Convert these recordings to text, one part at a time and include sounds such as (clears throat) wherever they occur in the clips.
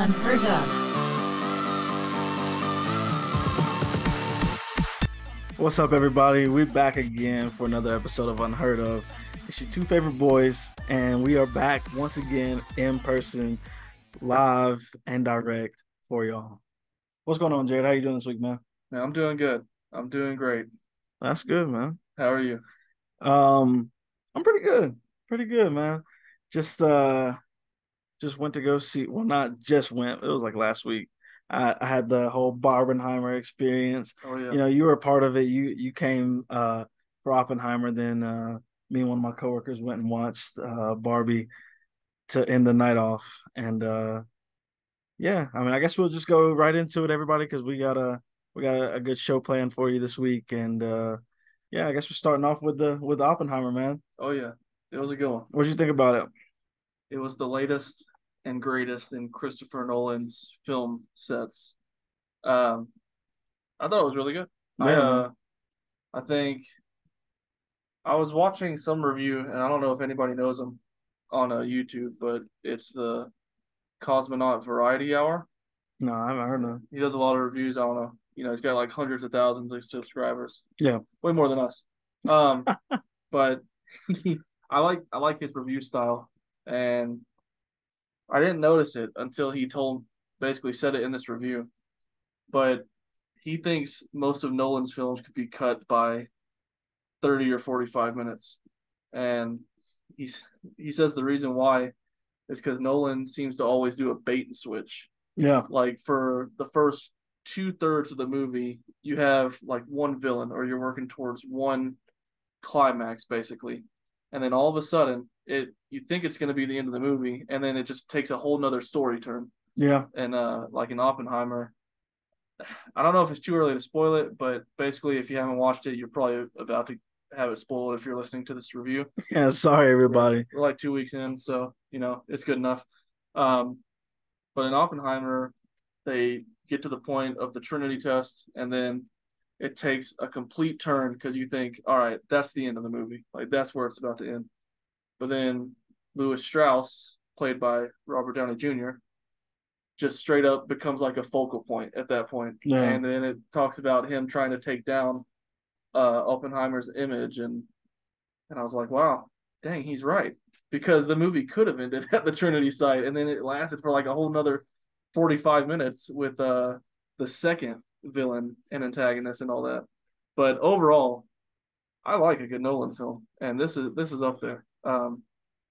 Unheard of. What's up, everybody? We're back again for another episode of Unheard of. It's your two favorite boys, and we are back once again in person, live and direct for y'all. What's going on, Jerod? How you doing this week, man? Man, I'm doing good. I'm doing great. That's good, man. How are you? Um, I'm pretty good. Pretty good, man. Just uh just went to go see well not just went, it was like last week. I, I had the whole Barbenheimer experience. Oh yeah. You know, you were a part of it. You you came uh for Oppenheimer, then uh me and one of my coworkers went and watched uh Barbie to end the night off. And uh yeah, I mean I guess we'll just go right into it, everybody, because we got a we got a, a good show planned for you this week. And uh yeah, I guess we're starting off with the with Oppenheimer, man. oh yeah. It was a good one. What'd you think about it? It was the latest and greatest in Christopher Nolan's film sets. Um, I thought it was really good. I, Yeah, uh, I think I was watching some review, and I don't know if anybody knows him on uh, YouTube, but it's the Cosmonaut Variety Hour. No, I haven't heard of. He does a lot of reviews. I don't know. You know, he's got like hundreds of thousands of subscribers. Yeah. way more than us. Um, (laughs) but (laughs) I like I like his review style, and I didn't notice it until he told basically said it in this review. But he thinks most of Nolan's films could be cut by thirty or forty five minutes, and he's he says the reason why is because Nolan seems to always do a bait and switch Yeah, like for the first two thirds of the movie, you have like one villain or you're working towards one climax basically. And then all of a sudden it you think it's gonna be the end of the movie and then it just takes a whole nother story turn. yeah, And uh like in Oppenheimer, I don't know if it's too early to spoil it, but basically if you haven't watched it, you're probably about to have it spoiled if you're listening to this review. (laughs) yeah. Sorry, everybody. We're like two weeks in, so you know it's good enough. Um, but in Oppenheimer, they get to the point of the Trinity test, and then it takes a complete turn because you think, all right, that's the end of the movie, like that's where it's about to end. But then Lewis Strauss, played by Robert Downey Jr., just straight up becomes like a focal point at that point. Yeah. And then it talks about him trying to take down uh, Oppenheimer's image, and and I was like, wow, dang, he's right. Because the movie could have ended (laughs) at the Trinity site, and then it lasted for like a whole nother 45 minutes with uh the second villain and antagonist and all that. But overall, I like a good Nolan film, and this is this is up there. Um,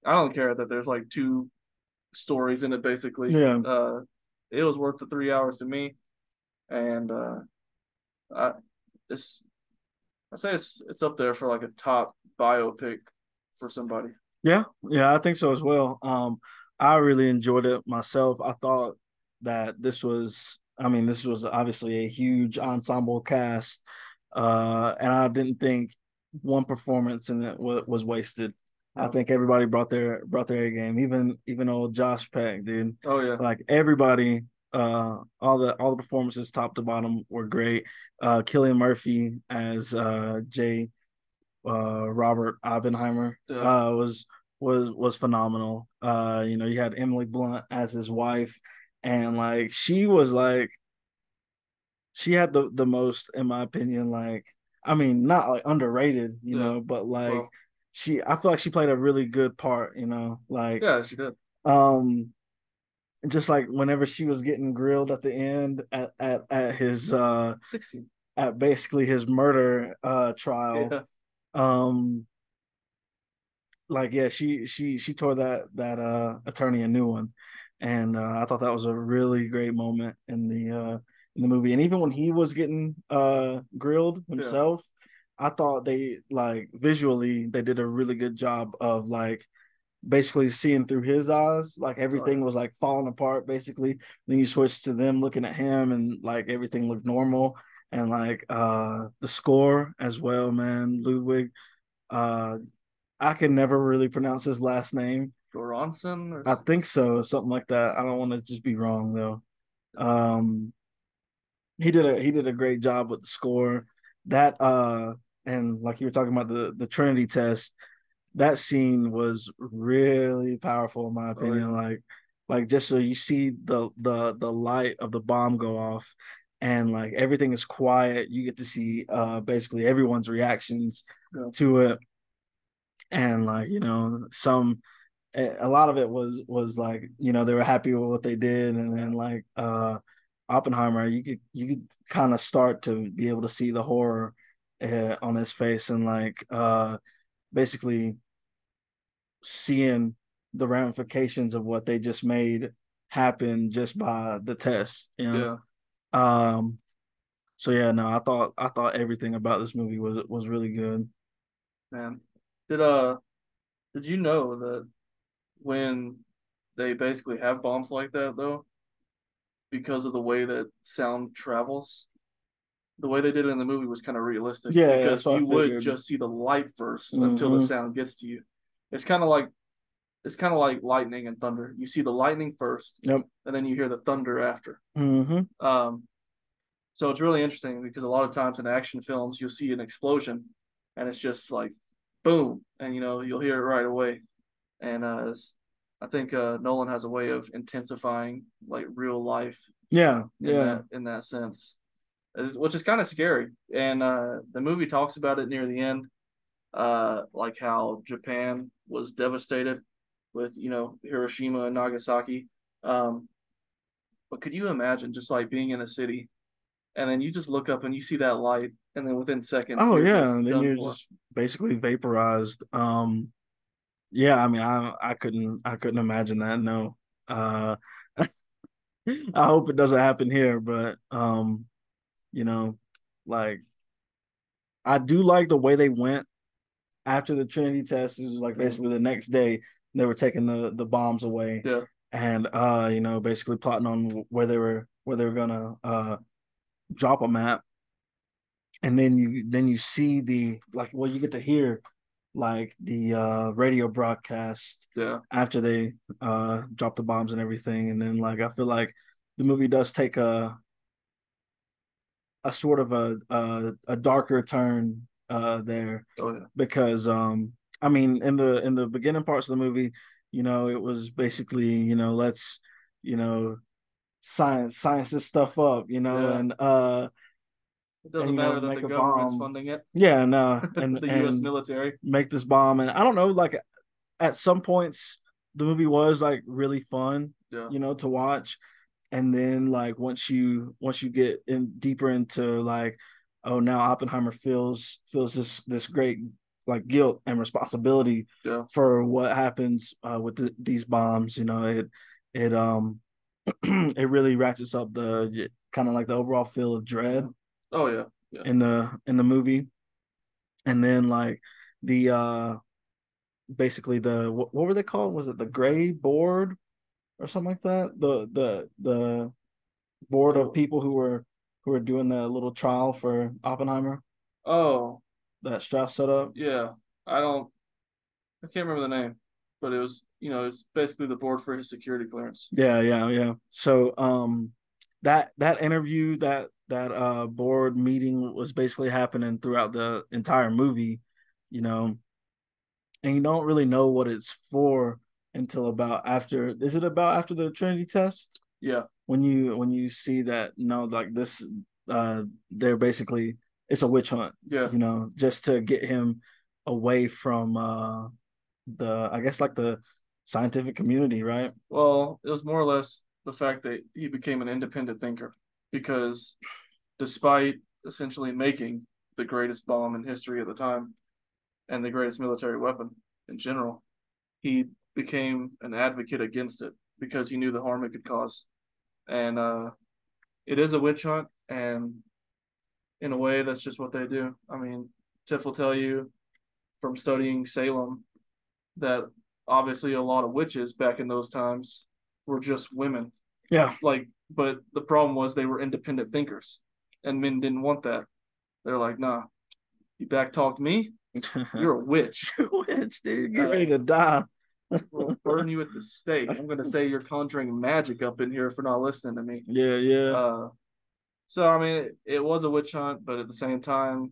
I don't care that there's like two stories in it basically. Yeah. Uh, it was worth the three hours to me, and uh, I it's I say it's it's up there for like a top biopic for somebody. Yeah, yeah, I think so as well. Um, I really enjoyed it myself. I thought that this was, I mean, this was obviously a huge ensemble cast, uh, and I didn't think one performance in it was, was wasted. I think everybody brought their brought their A game, even even old Josh Peck, dude. Oh yeah, Like everybody, uh, all the all the performances top to bottom were great. Uh, Cillian Murphy as uh Jay, uh Robert Oppenheimer, Yeah. uh was was was phenomenal. Uh, you know, you had Emily Blunt as his wife, and like she was like, she had the the most, in my opinion, like I mean, not like underrated, you Yeah. know, but like Well- she, I feel like she played a really good part, you know, like yeah, she did. um just like whenever she was getting grilled at the end at at, at his uh Sixteen. at basically his murder uh trial Yeah. um like yeah she she she tore that that uh attorney a new one and uh i thought that was a really great moment in the uh in the movie and even when he was getting uh grilled himself i thought they like visually they did a really good job of like basically seeing through his eyes like everything Right. was like falling apart basically. Then you switch to them looking at him and like everything looked normal. And like uh the score as well man. Ludwig uh i can never really pronounce his last name. Göransson or i think so something like that. I don't want to just be wrong though. Um he did a he did a great job with the score. That uh and like you were talking about the the trinity test that scene was really powerful in my Oh, opinion yeah. like like just so you see the the the light of the bomb go off and like everything is quiet you get to see uh basically everyone's reactions yeah. to it and like you know some a lot of it was was like you know they were happy with what they did and then like uh oppenheimer you could you could kind of start to be able to see the horror uh, on his face and like uh basically seeing the ramifications of what they just made happen just by the test you know? Yeah. Um so yeah no i thought i thought everything about this movie was was really good. Man did uh did you know that when they basically have bombs like that though, because of the way that sound travels, the way they did it in the movie was kind of realistic. Yeah, because you would just see the light 1st mm-hmm. until the mm-hmm. sound gets to you. It's kind of like it's kind of like lightning and thunder. You see the lightning first, yep, and then you hear the thunder after. Mm-hmm. Um, so it's really interesting because a lot of times in action films you'll see an explosion, and it's just like boom, and you know you'll hear it right away and uh, I think uh, Nolan has a way of intensifying like real life. Yeah, in yeah. That, in that sense, which is kind of scary. And uh, the movie talks about it near the end, uh, like how Japan was devastated with you know Hiroshima and Nagasaki. Um, but could you imagine just like being in a city, and then you just look up and you see that light, and then within seconds, oh yeah, and then you're for. just basically vaporized. Um, yeah, I mean, I I couldn't I couldn't imagine that. No, uh, (laughs) I hope it doesn't happen here, but um, you know, like I do like the way they went after the Trinity test. It was like basically the next day they were taking the the bombs away. Yeah. And uh, you know, basically plotting on where they were where they were gonna uh drop a map. And then you then you see the like well you get to hear like the uh radio broadcast yeah after they uh drop the bombs and everything and then like i feel like the movie does take a a sort of a a, a darker turn uh there oh, yeah. because um i mean in the in the beginning parts of the movie you know it was basically you know let's you know science science this stuff up you know yeah. and uh it doesn't and, matter know, that the government's funding it. Yeah, no, (laughs) and the U.S. military make this bomb, and I don't know, like at some points the movie was like really fun, yeah. you know, to watch, and then like once you once you get in deeper into like, oh, now Oppenheimer feels feels this this great like guilt and responsibility yeah. for what happens uh, with the, these bombs. You know, it it um (clears throat) it really ratchets up the kind of like the overall feel of dread Oh yeah. yeah. In the in the movie. And then like the uh basically the what, what were they called? Was it the gray board or something like that? The the the board of people who were who were doing the little trial for Oppenheimer. Oh. That Strauss set up. Yeah. I don't I can't remember the name, but it was you know, it's basically the board for his security clearance. Yeah, yeah, yeah. So um that that interview that that uh board meeting was basically happening throughout the entire movie, you know, and you don't really know what it's for until about after is it about after the Trinity test? Yeah. When you when you see that know like this uh they're basically it's a witch hunt. Yeah. You know, just to get him away from uh the I guess like the scientific community, right? Well, it was more or less the fact that he became an independent thinker because despite essentially making the greatest bomb in history at the time and the greatest military weapon in general, he became an advocate against it because he knew the harm it could cause. And uh, it is a witch hunt, and in a way, that's just what they do. I mean, Tiff will tell you from studying Salem that obviously a lot of witches back in those times were just women. Yeah. Like, but the problem was they were independent thinkers, and men didn't want that. They're like, nah, you back talk me, (laughs) you're a witch. you're a witch, dude. Get uh, ready to die. We'll (laughs) burn you at the stake. I'm gonna say you're conjuring magic up in here for not listening to me. Yeah, yeah. Uh, so I mean, it, it was a witch hunt, but at the same time,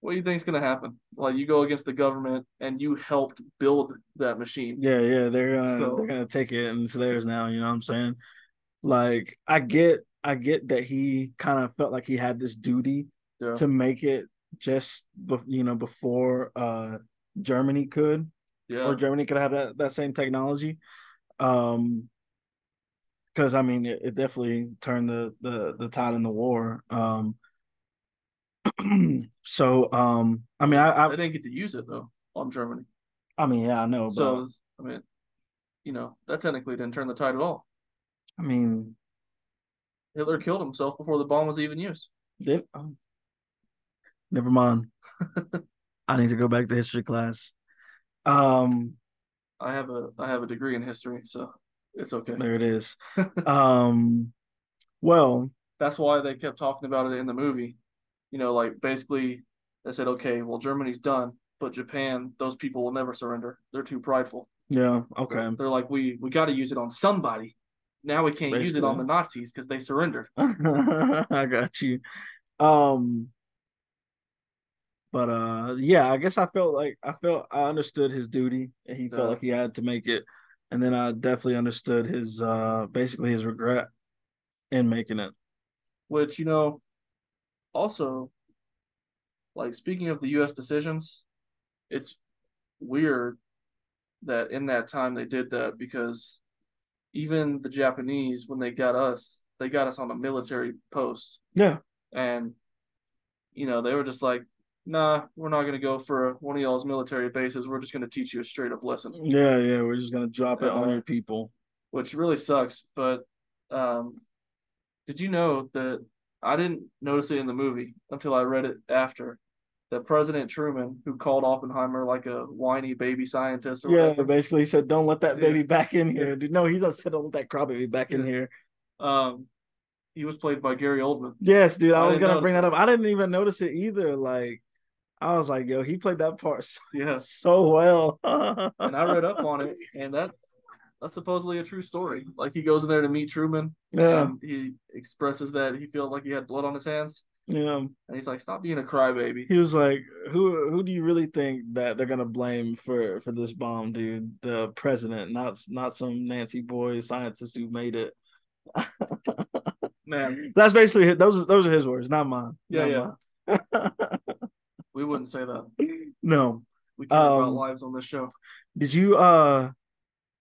what do you think's gonna happen? Like you go against the government and you helped build that machine. Yeah, yeah, they're gonna So- they're gonna take it and it's theirs now. You know what I'm saying? Like I get I get that he kind of felt like he had this duty Yeah. to make it just you know before uh Germany could yeah. or Germany could have that, that same technology. Um because I mean it, it definitely turned the, the the tide in the war. Um (clears throat) so um I mean I they I, didn't get to use it though on Germany. I mean yeah I know but So I mean, you know, that technically didn't turn the tide at all. I mean Hitler killed himself before the bomb was even used. Did um, never mind. (laughs) I need to go back to history class. Um, I have a I have a degree in history, so it's okay. there it is. (laughs) um, well, That's why they kept talking about it in the movie. You know, like basically they said, okay, well Germany's done, but Japan, those people will never surrender. They're too prideful. yeah, okay. They're like, we we got to use it on somebody. Now we can't use it on the Nazis because they surrendered. (laughs) I got you. Um, but uh, yeah, I guess I felt like I felt I understood his duty, and he felt Yeah. like he had to make it, and then I definitely understood his uh, basically his regret in making it. Which you know, also, like speaking of the U.S. decisions, it's weird that in that time they did that because even the Japanese, when they got us, they got us on a military post, Yeah, and you know they were just like, "Nah, we're not gonna go for one of y'all's military bases. We're just gonna teach you a straight up lesson." yeah, yeah. We're just gonna drop it on Uh, your people. which really sucks. But um, did you know that I didn't notice it in the movie until I read it after that President Truman, who called Oppenheimer like a whiny baby scientist or Yeah, whatever, basically he said, "Don't let that Yeah. baby back in here." Dude, no, he doesn't said, "Don't let that crybaby back in here." um, he was played by Gary Oldman. Yes, dude. I, I was gonna bring that up. I didn't even notice it either. Like, I was like, "Yo, he played that part so, Yes, so well." (laughs) and I read up on it, and that's that's supposedly a true story. Like he goes in there to meet Truman, Yeah, and he expresses that he felt like he had blood on his hands, yeah. and he's like, "Stop being a crybaby." He was like, "Who who do you really think that they're gonna blame for for this bomb, dude? The president, not not some Nancy boy scientist who made it." Man, (laughs) That's basically it. Those are those are his words, not mine. Yeah, Not mine. (laughs) we wouldn't say that. (laughs) no. We care about Um, lives on this show. Did you uh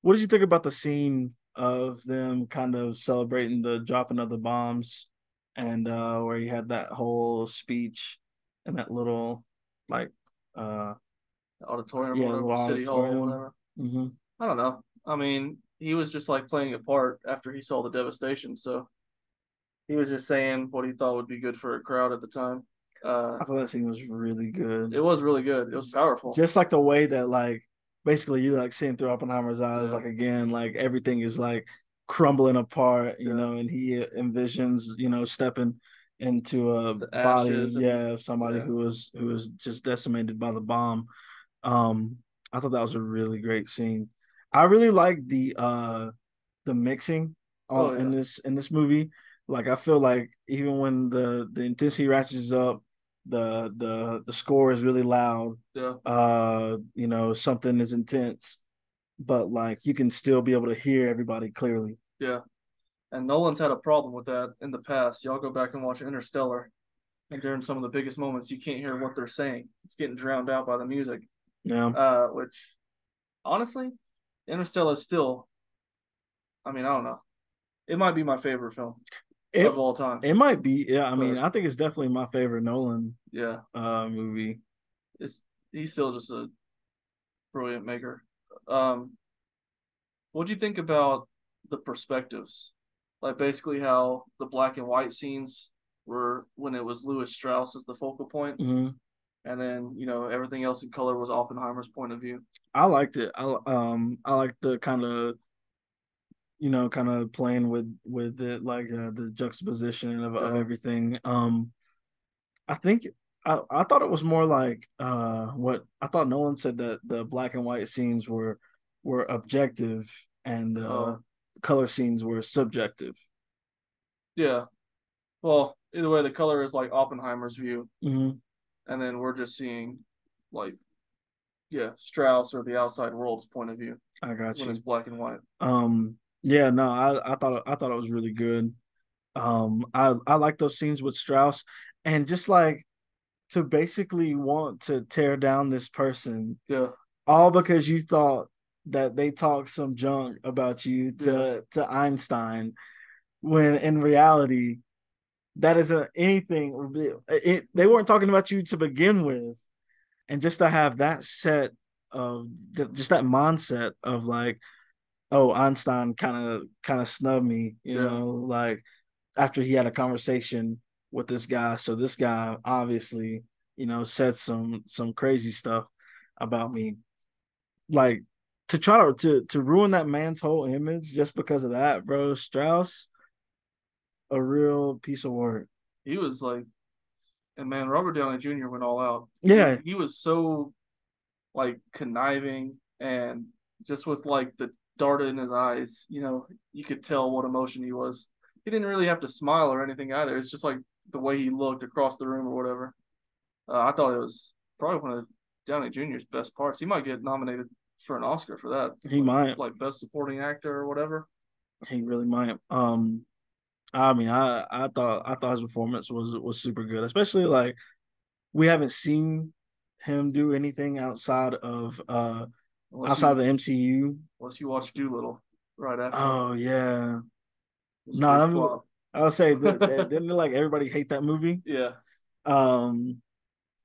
what did you think about the scene of them kind of celebrating the dropping of the bombs and uh where he had that whole speech and that little like uh auditorium, Yeah, whatever, city hall, or auditorium. whatever. mhm. I don't know. I mean, he was just like playing a part after he saw the devastation. So he was just saying what he thought would be good for a crowd at the time. Uh, I thought that scene was really good. it was really good. It was powerful. Just like the way that like basically you like seeing through Oppenheimer's eyes, Yeah. like again, like everything is like crumbling apart, you Yeah. know, and he envisions, you know, stepping into a body, and- yeah, of somebody yeah. who was who was just decimated by the bomb. Um, I thought that was a really great scene. I really like the uh the mixing Oh, in this in this movie. Like I feel like even when the the intensity ratchets up, the the the score is really loud. yeah, Uh, you know, something is intense, but like you can still be able to hear everybody clearly. yeah. And Nolan's had a problem with that in the past. Y'all go back and watch Interstellar, and during some of the biggest moments, you can't hear what they're saying. It's getting drowned out by the music. Yeah. Uh, which honestly, Interstellar is still. I mean, I don't know. It might be my favorite film It, of all time. it might be, yeah. I mean, But- I think it's definitely my favorite Nolan yeah, uh movie. it's he's still just a brilliant maker. Um, what do you think about the perspectives? Like basically how the black and white scenes were when it was Lewis Strauss as the focal point, hmm and then you know everything else in color was Oppenheimer's point of view. I liked it. I um I like the kind of you know kind of playing with with it like uh, the juxtaposition of, of everything. Um, I think I I thought it was more like uh what I thought Nolan said that the black and white scenes were were objective and the Oh. color scenes were subjective. Yeah. Well, either way, the color is like Oppenheimer's view, hmm and then we're just seeing like yeah Strauss or the outside world's point of view. I got you. When it's black and white. Um, yeah, no, I I thought I thought it was really good. Um, I I like those scenes with Strauss, and just like to basically want to tear down this person, yeah, all because you thought that they talked some junk about you to yeah. to Einstein, when in reality, that isn't anything. It, it, they weren't talking about you to begin with, and just to have that set of just that mindset of like, oh, Einstein kind of kind of snubbed me, you yeah. know, like after he had a conversation with this guy. So this guy obviously, you know, said some some crazy stuff about me. Like to try to to, to ruin that man's whole image just because of that, bro. Strauss, a real piece of work. He was like, and man, Robert Downey Jr. went all out. Yeah, he, he was so like conniving and just with like the dart in his eyes, you know, you could tell what emotion he was he didn't really have to smile or anything either. It's just like the way he looked across the room or whatever. Uh, I thought it was probably one of Downey Jr.'s best parts. He might get nominated for an Oscar for that. He like, might, like best supporting actor or whatever. He really might. Um, I mean, I I thought I thought his performance was was super good, especially like we haven't seen him do anything outside of uh unless outside you, the MCU. Unless you watch Dolittle right after. Oh yeah, no, I'm, I would say that, (laughs) didn't like everybody hate that movie? Yeah. Um,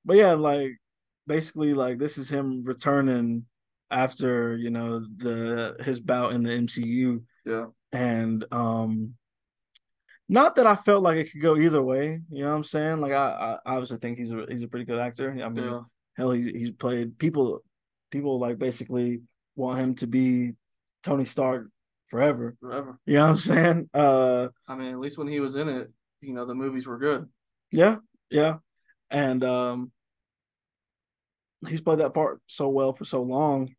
but yeah, like basically, like this is him returning after you know the his bout in the MCU. Yeah. And um, not that I felt like it could go either way. You know what I'm saying? Like I, I obviously think he's a he's a pretty good actor. I mean, yeah. hell, he, he's played people. People like basically want him to be Tony Stark forever. Forever. You know what I'm saying? Uh I mean, at least when he was in it, you know, the movies were good. Yeah, yeah. And um he's played that part so well for so long.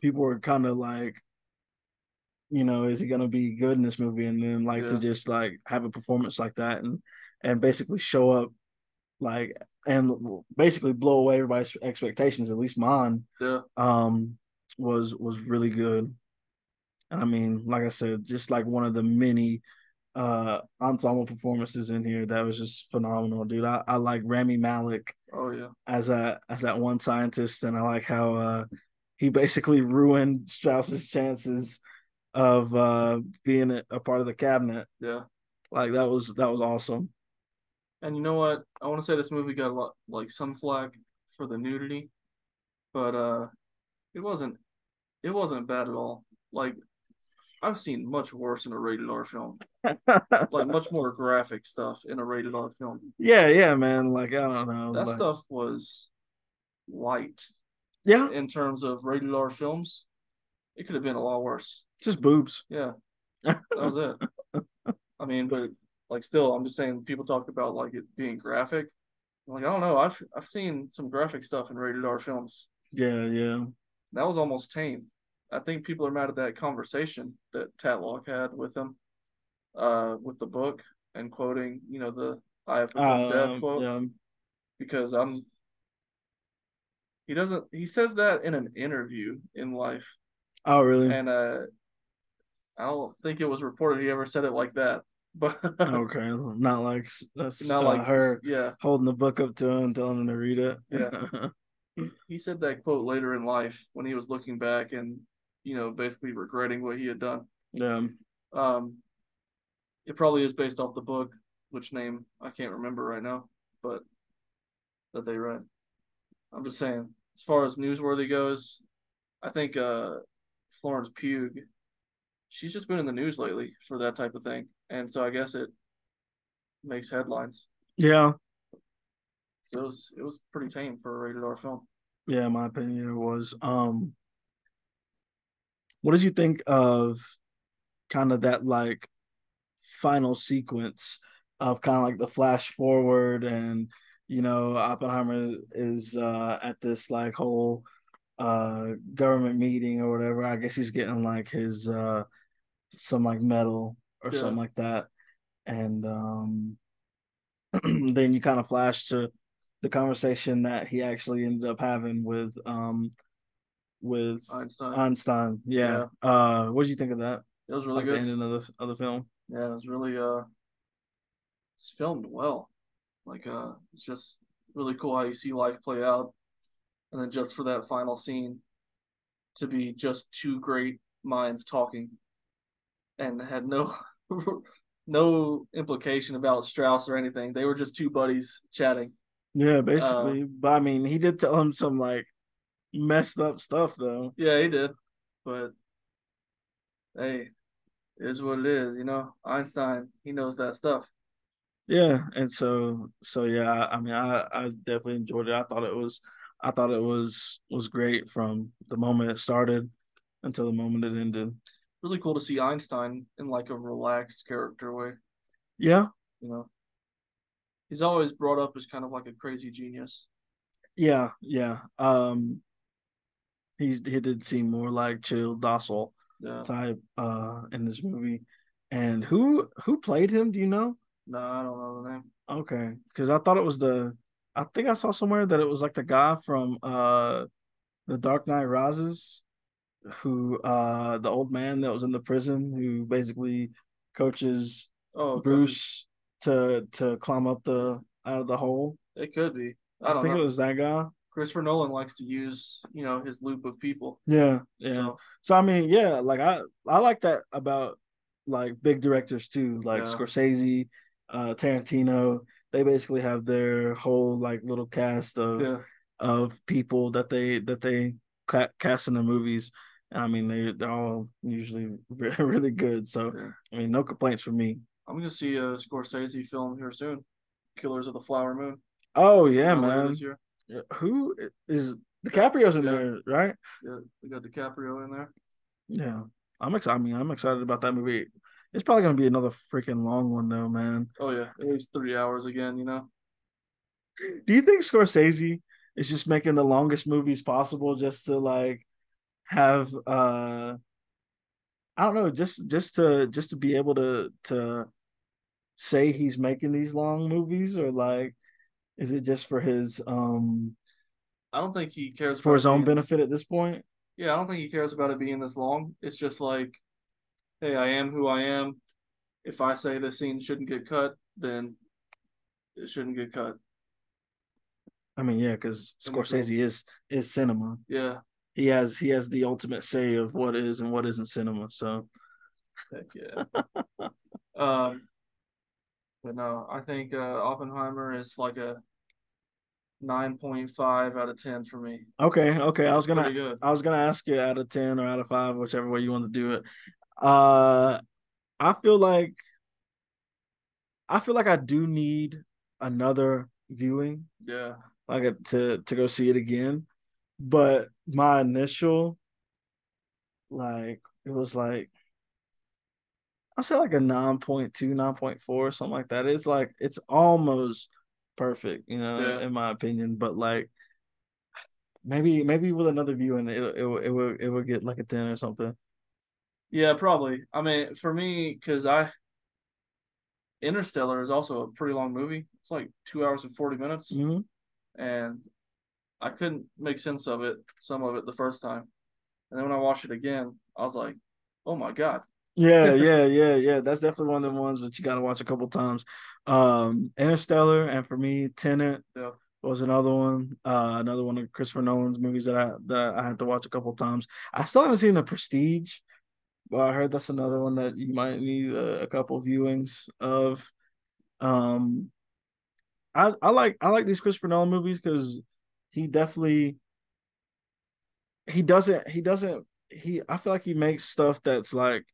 People were kind of like, you know, is he gonna be good in this movie? And then like yeah. to just like have a performance like that and and basically show up like and basically blow away everybody's expectations, at least mine. Yeah. Um was was really good. And I mean, like I said, just like one of the many uh ensemble performances in here that was just phenomenal, dude. I, I like Rami Malek. Oh yeah. As a as that one scientist, and I like how uh he basically ruined Strauss's chances of uh being a, a part of the cabinet. Yeah. Like that was that was awesome. And you know what? I want to say this movie got a lot like some flack for the nudity, but uh it wasn't it wasn't bad at all. Like I've seen much worse in a rated R film. (laughs) like much more graphic stuff in a rated R film. Yeah, yeah, man. Like I don't know. That like... stuff was light. Yeah. In terms of rated R films, it could have been a lot worse. Just boobs. Yeah. (laughs) That was it. I mean, but like still I'm just saying people talk about like it being graphic. like, I don't know. I've I've seen some graphic stuff in rated R films. Yeah, yeah. That was almost tame. I think people are mad at that conversation that Tatlock had with him, uh, with the book and quoting, you know, the "I have become uh, dead" quote. Yeah. Because I'm, he doesn't. He says that in an interview in life. Oh, really? And uh, I don't think it was reported he ever said it like that. But (laughs) okay, not like that's not uh, like her, yeah, holding the book up to him and telling him to read it. Yeah. (laughs) he, he said that quote later in life when he was looking back and you know, basically regretting what he had done. Yeah. Um, it probably is based off the book, which name I can't remember right now, but that they read. I'm just saying, as far as newsworthy goes, I think uh, Florence Pugh, she's just been in the news lately for that type of thing, and so I guess it makes headlines. Yeah. So it was it was pretty tame for a rated R film. Yeah, in my opinion, it was. Um, what did you think of kind of that like final sequence of kind of like the flash forward and you know Oppenheimer is uh at this like whole uh government meeting or whatever. I guess he's getting like his uh some like medal or yeah. something like that. And um (clears throat) then you kind of flash to the conversation that he actually ended up having with um with Einstein. Einstein. Yeah. Uh, what did you think of that? it was really Like the good. ending of the of the film. Yeah, it was really uh it's filmed well. Like uh it's just really cool how you see life play out. And then just for that final scene to be just two great minds talking and had no (laughs) no implication about Strauss or anything. They were just two buddies chatting. Yeah, basically. Um, but I mean, he did tell him some like messed up stuff though. Yeah, he did. But hey, it is what it is, you know. Einstein, he knows that stuff. Yeah, and so so yeah, I, I mean, I I definitely enjoyed it. I thought it was I thought it was was great from the moment it started until the moment it ended. Really cool to see Einstein in like a relaxed character way. Yeah, you know. He's always brought up as kind of like a crazy genius. yeah, yeah. Um, he's he did seem more like chill, docile Yeah. type uh in this movie. And who who played him? Do you know? No, I don't know the name. Okay, because I thought it was the. I think I saw somewhere that it was like the guy from uh, the Dark Knight Rises, who uh the old man that was in the prison who basically coaches Oh, Bruce to to climb up the out of the hole. It could be. I I, don't think know. it was that guy. Christopher Nolan likes to use, you know, his loop of people. Yeah, yeah. So, So I mean, yeah, like I I like that about like big directors too, like Yeah. Scorsese, uh Tarantino. They basically have their whole like little cast of yeah. of people that they that they cast in the movies. I mean, they they're all usually re- (laughs) really good. So yeah. I mean, no complaints from me. I'm gonna see a Scorsese film here soon. Killers of the Flower Moon. Oh yeah, man. Year. Who is DiCaprio's in Yeah. there, right? Yeah, we got DiCaprio in there. Yeah, I'm excited. I mean, I'm excited about that movie. It's probably gonna be another freaking long one though, man. Oh yeah, at least three hours again. You know. Do you think Scorsese is just making the longest movies possible just to like have uh I don't know, just just to just to be able to to say he's making these long movies or like is it just for his um I don't think he cares for his own being- benefit at this point? Yeah, I don't think he cares about it being this long. It's just like, hey, I am who I am. If I say this scene shouldn't get cut, then it shouldn't get cut. I mean, yeah, because That makes sense. Scorsese is is cinema. Yeah, He has he has the ultimate say of what is and what isn't cinema. So heck yeah. um, but no, I think uh, Oppenheimer is like a nine point five out of ten for me. okay, okay. I was gonna. I was gonna ask you out of ten or out of five, whichever way you want to do it. Uh, I feel like I feel like I do need another viewing, Yeah, like a, to to go see it again. But my initial, like, it was like I say like a 9.2, 9.4, something like that. It's like it's almost perfect, you know, Yeah. in my opinion. But like maybe maybe with another viewing it it will it will it will get like a 10 or something. yeah, probably. I mean, for me, because I Interstellar is also a pretty long movie. It's like two hours and forty minutes. hmm and I couldn't make sense of it, some of it the first time. And then when I watched it again, I was like, oh my God. Yeah, (laughs) yeah, yeah, yeah. That's definitely one of the ones that you got to watch a couple times. Um, Interstellar, and for me, Tenet Yeah. was another one. Uh, another one of Christopher Nolan's movies that I that I had to watch a couple times. I still haven't seen The Prestige, but I heard that's another one that you might need a, a couple viewings of. Um, I I like I like these Christopher Nolan movies because he definitely he doesn't he doesn't he I feel like he makes stuff that's like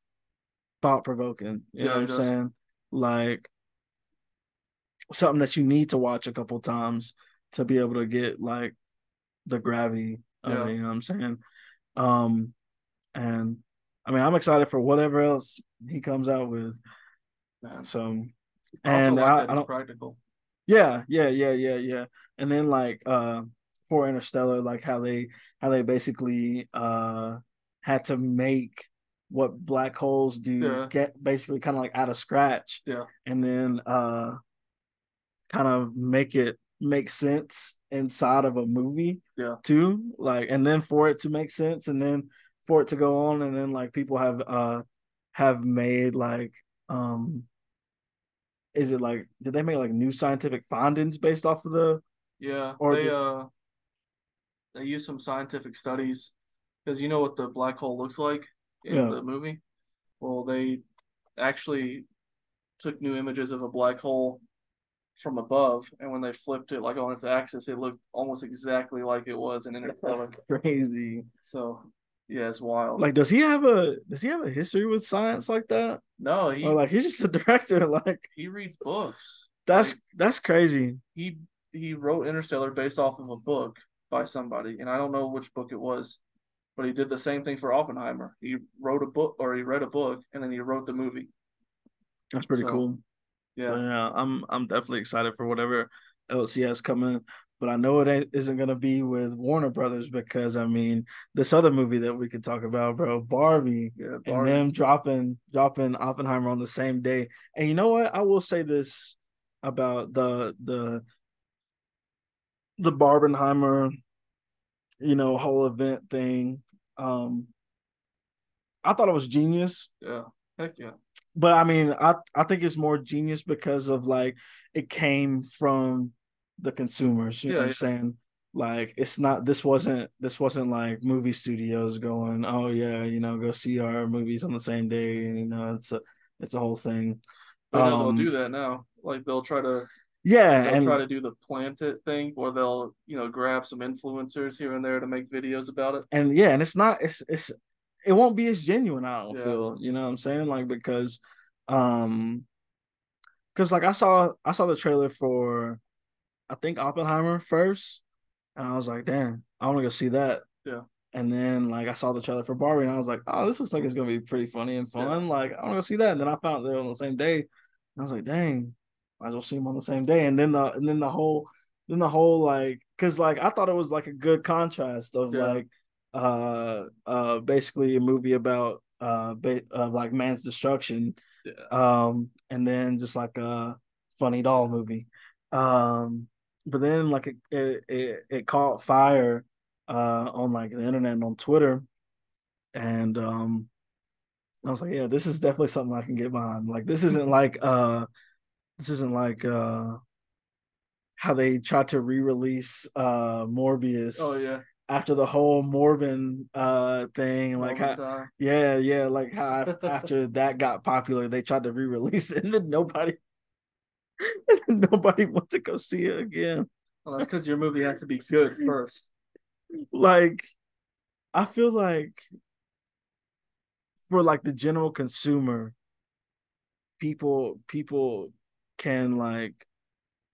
thought provoking. You Yeah, know what I'm does. saying? Like something that you need to watch a couple times to be able to get like the gravity of Yeah. it, you know what I'm saying? Um and I mean I'm excited for whatever else he comes out with. Man. So I and like I, I don't practical. yeah, yeah, yeah, yeah, yeah. And then like uh for Interstellar, like how they how they basically uh had to make what black holes do Yeah. get basically kind of like out of scratch Yeah. and then uh kind of make it make sense inside of a movie Yeah. too like and then for it to make sense and then for it to go on and then like people have uh have made like um is it like did they make like new scientific findings based off of the Yeah, Or they the- uh they use some scientific studies because you know what the black hole looks like in Yeah. the movie. Well, they actually took new images of a black hole from above, and when they flipped it like on its axis, it looked almost exactly like it was in Interstellar. crazy So yeah, it's wild. like does he have a does he have a history with science like that no, he or like he's just a director (laughs) like he reads books. that's Like, that's crazy he he wrote Interstellar based off of a book by somebody, and I don't know which book it was, but he did the same thing for Oppenheimer. He wrote a book or he read a book, and then he wrote the movie. that's pretty So, cool Yeah, yeah i'm i'm definitely excited for whatever else he has coming but i know it ain't, isn't going to be with warner brothers because i mean this other movie that we could talk about bro barbie yeah. and them dropping dropping Oppenheimer on the same day. And you know what? I will say this about the the the Barbenheimer, you know, whole event thing. Um I thought it was genius, yeah, heck yeah, but I mean, I I think it's more genius because of like it came from the consumers. You know Yeah, what I'm saying? Like it's not this wasn't this wasn't like movie studios going, oh yeah, you know, go see our movies on the same day. And, you know, it's a it's a whole thing. but Um, they'll do that now. Like they'll try to Yeah, they'll and try to do the plant it thing, or they'll you know grab some influencers here and there to make videos about it. and yeah, and it's not it's it's it won't be as genuine, I don't Yeah. feel. You know what I'm saying? Like because um because like I saw I saw the trailer for I think Oppenheimer first, and I was like, damn, I want to go see that. Yeah. And then like I saw the trailer for Barbie, and I was like, oh, this looks like it's gonna be pretty funny and fun. Like I want to go see that. And then I found out they were on the same day, I was like, dang, might as well see them on the same day. And then the and then the whole then the whole like because like I thought it was like a good contrast of Yeah. like uh uh basically a movie about uh ba- uh, like man's destruction Yeah. um and then just like a funny doll movie um but then like it it, it, it caught fire uh on like the internet and on twitter and um i was like yeah this is definitely something i can get behind like this isn't like uh this isn't like uh how they tried to re-release uh morbius Oh yeah, after the whole morbin uh thing like how, time. yeah, yeah, like how (laughs) after that got popular, they tried to re-release it, (laughs) and then nobody, and (laughs) then nobody went to go see it again. Well, that's because your movie has to be good first. Like, I feel like for like the general consumer, people people can like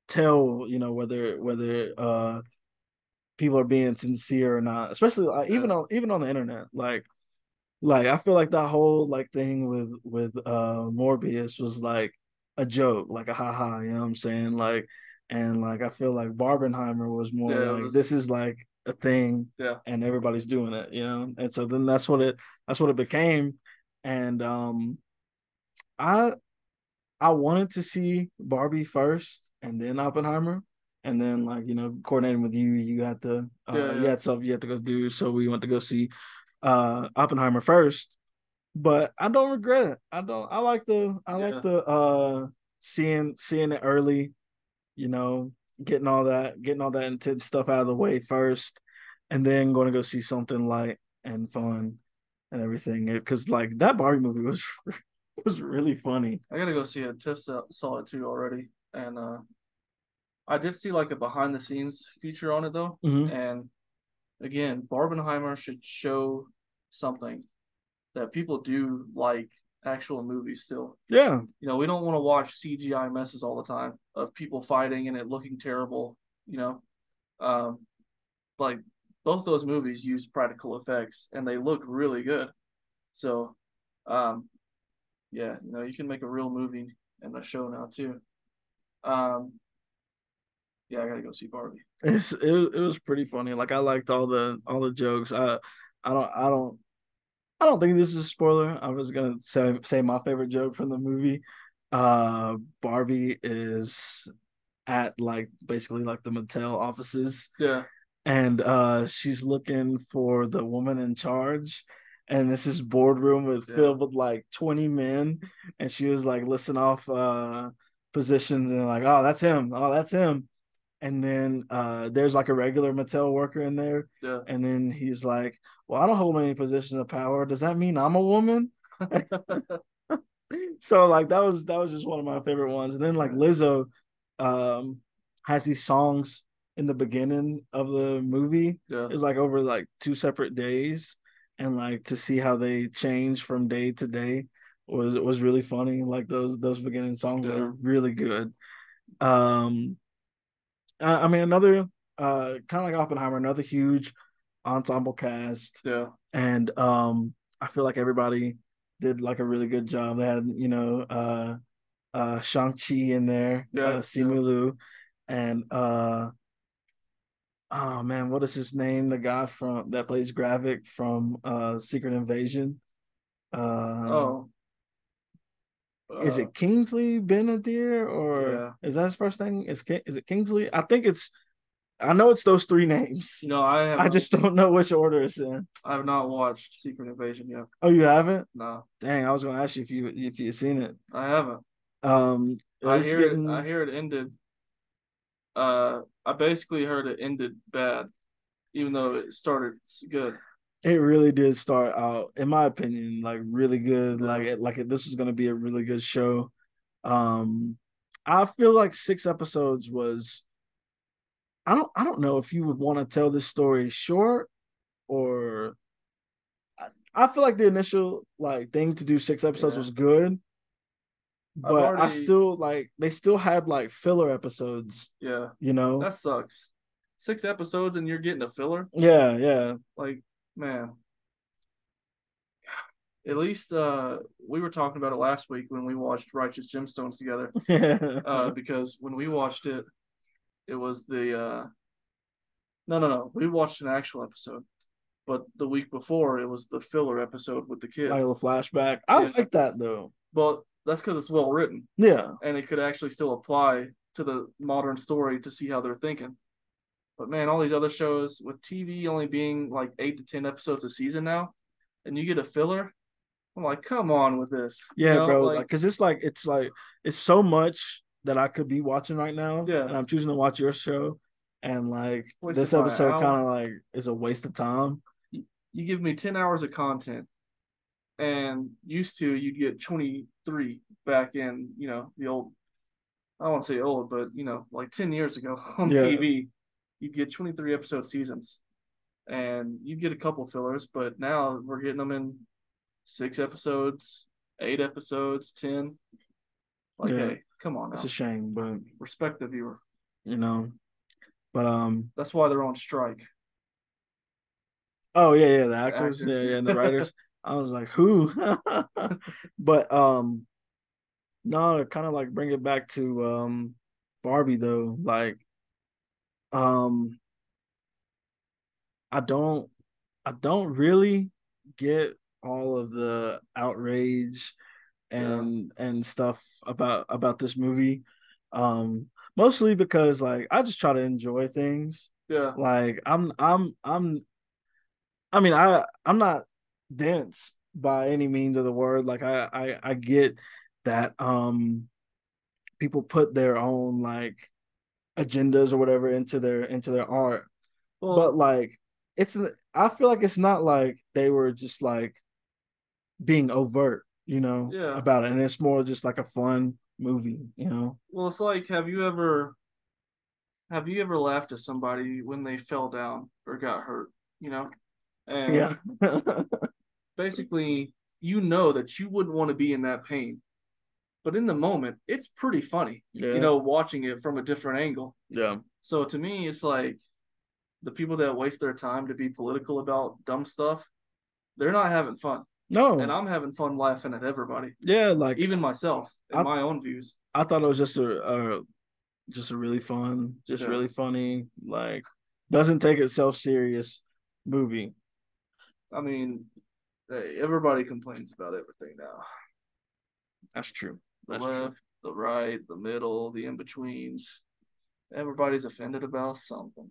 tell, you know, whether whether uh people are being sincere or not, especially like, even on even on the internet, like. Like I feel like that whole like thing with with uh Morbius was like a joke, like a haha, you know what I'm saying? Like and like I feel like Barbenheimer was more Yeah, like was- this is like a thing Yeah. and everybody's doing it, you know? And so then that's what it that's what it became. And um I I wanted to see Barbie first and then Oppenheimer. And then like, you know, coordinating with you, you had to uh Yeah, you had something you had to go do. So we went to go see uh Oppenheimer first. But I don't regret it. I don't I like the I Yeah. like the uh seeing seeing it early, you know, getting all that getting all that intense stuff out of the way first, and then going to go see something light and fun and everything. Because like that Barbie movie was (laughs) (laughs) was really funny. I gotta go see it. Tiff saw, saw it too already, and uh, I did see like a behind the scenes feature on it though. Mhm. And again, Barbenheimer should show something that people do like actual movies still. Yeah, You know, we don't want to watch CGI messes all the time of people fighting and it looking terrible. You know, um, like both those movies use practical effects and they look really good. So, um, yeah, you know, you can make a real movie and a show now too. Um, yeah, I gotta go see Barbie. (laughs) it's it, it was pretty funny. Like I liked all the all the jokes. I I don't I don't I don't think this is a spoiler. I was gonna say say my favorite joke from the movie. Uh Barbie is at like basically like the Mattel offices Yeah. and uh she's looking for the woman in charge and this is boardroom with Yeah. filled with like 20 men and she was like listing off uh positions and like oh that's him. Oh that's him. And then uh there's like a regular Mattel worker in there Yeah. and then he's like well I don't hold any positions of power. Does that mean I'm a woman? (laughs) So like that was that was just one of my favorite ones. And then like Lizzo um has these songs in the beginning of the movie. Yeah. it's like over like two separate days and like to see how they change from day to day was was really funny like those those beginning songs Yeah. are really good um i, I mean another uh kind of like oppenheimer another huge ensemble cast Yeah. and um i feel like everybody did like a really good job they had you know uh uh shang-chi in there Yeah, uh simu Liu, and uh oh man what is his name the guy from that plays Gravik from uh secret invasion uh Oh. is Uh, it Kingsley Ben-Adir or Yeah. is that his first name is, is it kingsley i think it's i know it's those three names No, I have. i just don't know which order it's in I have not watched Secret Invasion yet. oh you haven't No, dang i was gonna ask you if you if you've seen it I haven't. um I hear getting- it. I hear it ended. Uh, I basically heard it ended bad, even though it started good. It really did start out, in my opinion, like really good. Yeah. Like it, like it, this was going to be a really good show. Um, I feel like six episodes was. I don't. I don't know if you would want to tell this story short, or. I, I feel like the initial like thing to do six episodes Yeah. was good, but I still like they still had like filler episodes. Yeah, You know. that sucks. Six episodes and you're getting a filler. yeah. Yeah. Like, man. (sighs) At least uh, we were talking about it last week when we watched Righteous Gemstones together. (laughs) Uh, because when we watched it, it was the uh, no, no, no. We watched an actual episode, but the week before it was the filler episode with the kid. like a flashback. I Yeah. like that though. but that's because it's well written Yeah. and it could actually still apply to the modern story to see how they're thinking. But man, all these other shows with TV only being like eight to ten episodes a season now, and you get a filler. I'm like, come on with this. You Yeah, know, bro. like- cause it's like it's like it's so much that I could be watching right now. Yeah. And I'm choosing to watch your show. And like this episode kind of like is a waste of time. you give me 10 hours of content and used to you'd get 23 back in you know the old i won't say old but you know like 10 years ago (laughs) on Yeah. tv you'd get 23 episode seasons and you'd get a couple fillers but now we're getting them in six episodes eight episodes 10 like Yeah. hey come on now It's a shame, but respect the viewer you know. But um that's why they're on strike oh yeah, yeah, the actors, actors. yeah, yeah, and the writers. (laughs) I was like, who? (laughs) but um no, to kind of like bring it back to um Barbie though, like um I don't I don't really get all of the outrage and and stuff about about this movie. Um mostly because like I just try to enjoy things. yeah Like I'm I'm I'm I mean I I'm not dense by any means of the word. Like I I, I get that um people put their own like agendas or whatever into their into their art. well But like it's I feel like it's not like they were just like being overt, you know, Yeah. about it. And it's more just like a fun movie, you know. Well, it's like, have you ever, have you ever laughed at somebody when they fell down or got hurt? You know, and Yeah. (laughs) basically, you know that you wouldn't want to be in that pain, but in the moment, it's pretty funny. yeah. You know, watching it from a different angle. yeah. So to me, it's like the people that waste their time to be political about dumb stuff, they're not having fun, No. and I'm having fun laughing at everybody, yeah, like even myself and I- my own views. I thought it was just a, a just a really fun, just Yeah. really funny, like doesn't take itself serious movie. I mean, hey, everybody complains about everything now. That's true. The That's left, the right, the middle, the in betweens. Everybody's offended about something.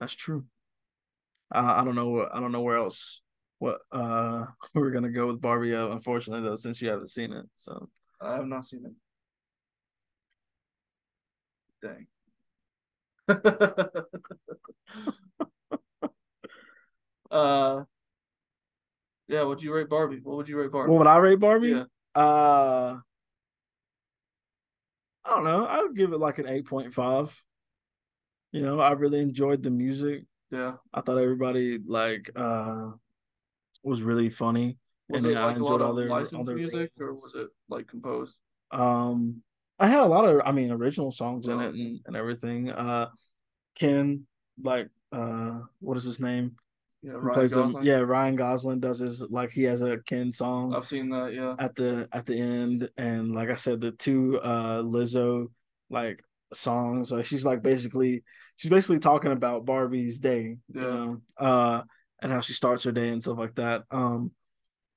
That's true. Uh, I don't know. I don't know where else. What uh (laughs) we're gonna go with Barbie? Uh, unfortunately, though, since you haven't seen it, so I have not seen it. Dang. (laughs) uh, yeah. Would you rate Barbie? What would you rate Barbie? what would I rate Barbie? Yeah. Uh, I don't know. I would give it like an eight point five. You know, I really enjoyed the music. Yeah. I thought everybody like uh was really funny. Was and it then I like lot enjoyed all their all their music, or was it like composed? um I had a lot of I mean original songs in it and, and everything. Uh Ken like uh what is his name? Yeah, Ryan plays? Gosling. Yeah, Ryan Gosling does his like he has a Ken song I've seen that. Yeah. at the at the end and like I said the two uh Lizzo like songs uh, she's like basically she's basically talking about Barbie's day you Yeah. know uh and how she starts her day and stuff like that um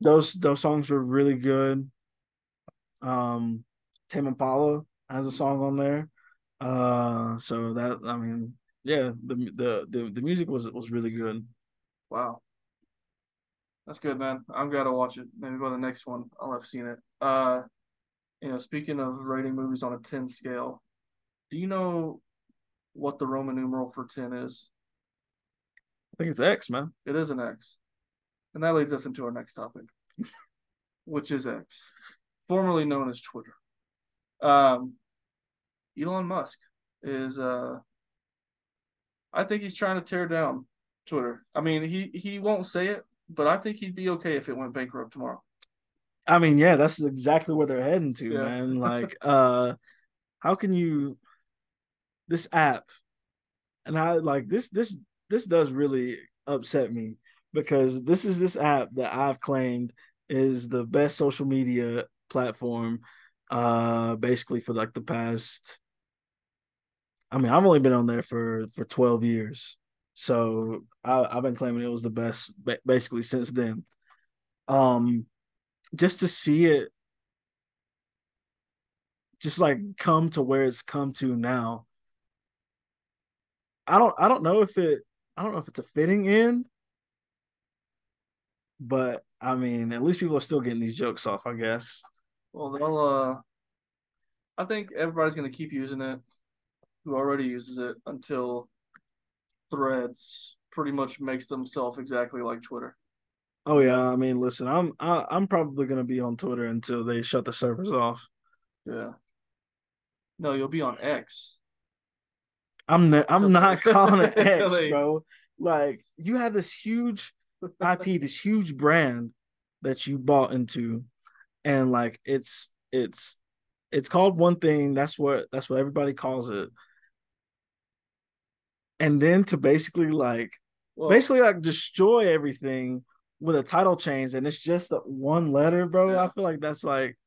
those those songs were really good um Tame Impala has a song on there uh so that I mean yeah the the the, the music was was really good Wow. That's good, man. I'm glad to watch it. Maybe by the next one, I'll have seen it. Uh, you know, speaking of rating movies on a 10 scale, do you know what the Roman numeral for 10 is? I think it's X man It is an X. And that leads us into our next topic, (laughs) which is X, formerly known as Twitter. Um, Elon Musk is, uh, I think he's trying to tear down Twitter. I mean, he, he won't say it, but I think he'd be okay if it went bankrupt tomorrow. I mean, yeah, that's exactly where they're heading to, Yeah. man. (laughs) Like, uh, how can you this app and I like this this this does really upset me because this is this app that I've claimed is the best social media platform uh basically for like the past I mean, I've only been on there for for 12 years. So, I I've been claiming it was the best basically since then. Um just to see it just like come to where it's come to now. I don't I don't know if it I don't know if it's a fitting end, but I mean, at least people are still getting these jokes off, I guess. Well, they'll, uh, I think everybody's to keep using it who already uses it until Threads pretty much makes themselves exactly like Twitter. Oh yeah, I mean, listen, I'm I, I'm probably gonna be on Twitter until they shut the servers off. Yeah. No, you'll be on X. I'm ne- I'm not calling it (laughs) X, bro. Like you have this huge IP, this huge brand that you bought into, and like it's it's it's called one thing. That's what that's what everybody calls it. And then to basically like Well, basically like destroy everything with a title change, and it's just a one letter, bro. Yeah. I feel like that's like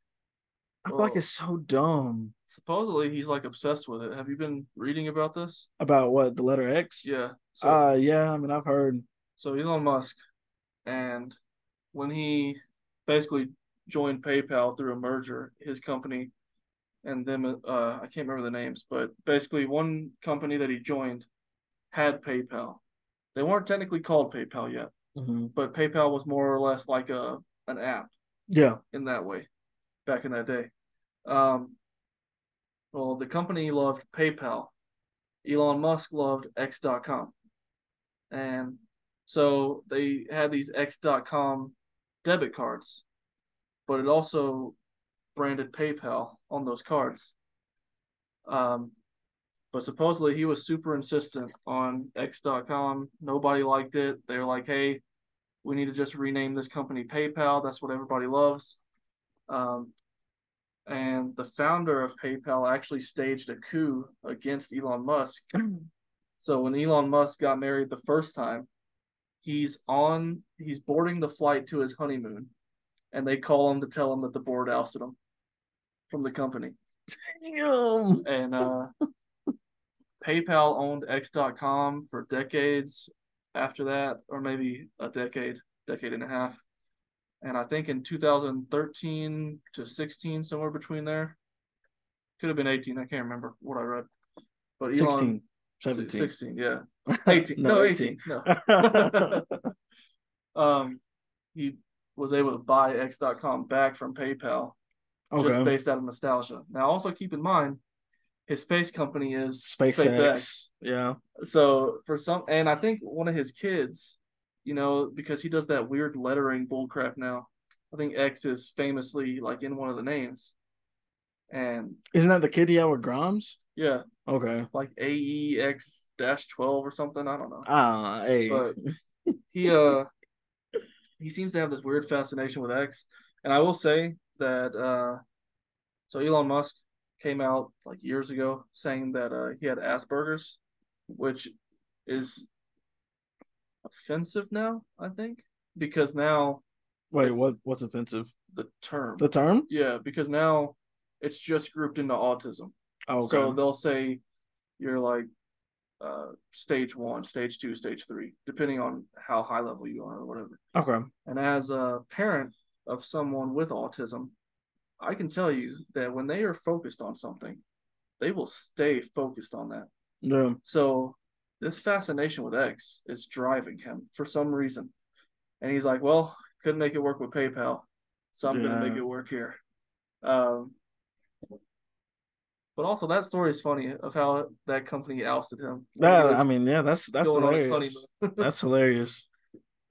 I feel like it's so dumb supposedly he's like obsessed with it. Have you been reading about this? about what the letter X. Yeah. So, Uh yeah, I mean I've heard. so Elon Musk, and when he basically joined PayPal through a merger, his company and them, uh, I can't remember the names, but basically one company that he joined had PayPal. They weren't technically called PayPal yet, Mhm. but PayPal was more or less like a an app Yeah. in that way back in that day. Um, well, the company loved PayPal. Elon Musk loved X.com. And so they had these X.com debit cards, but it also branded PayPal on those cards. Um, but supposedly he was super insistent on X.com. Nobody liked it. They were like, hey, we need to just rename this company PayPal. That's what everybody loves. Um, and the founder of PayPal actually staged a coup against Elon Musk. (clears throat) so when Elon Musk got married the first time, he's on he's boarding the flight to his honeymoon, and they call him to tell him that the board ousted him from the company. Damn. And uh, (laughs) PayPal owned X.com for decades after that, or maybe a decade, decade and a half. And I think in 2013 to 16, somewhere between there, Could have been 18. I can't remember what I read. But Elon, 16, 17. 16, yeah. (laughs) 18. no, 18. No. (laughs) (laughs) um, he was able to buy X.com back from PayPal just based out of nostalgia. Now, also keep in mind, his space company is SpaceX. Yeah. So for some, and I think one of his kids, you know, because he does that weird lettering bullcrap now. I think X is famously like in one of the names, and Isn't that the kid he had with Grimes? yeah, Okay. like AEX dash twelve or something. I don't know. Ah, hey. But he uh he seems to have this weird fascination with X. And I will say that uh so Elon Musk came out like years ago saying that uh he had Asperger's, which is offensive now, I think. Because now Wait, what? What's offensive? the term The term? Yeah, because now it's just grouped into autism. Oh, okay. So they'll say you're like uh stage one, stage two, stage three, depending on how high level you are or whatever. okay. And as a parent of someone with autism, I can tell you that when they are focused on something, they will stay focused on that. Yeah. So this fascination with X is driving him for some reason. And he's like, well, couldn't make it work with PayPal. So I'm gonna make it work here. Um but also that story is funny of how that company ousted him. when he That, was I mean, yeah, that's that's going hilarious. (laughs) That's hilarious.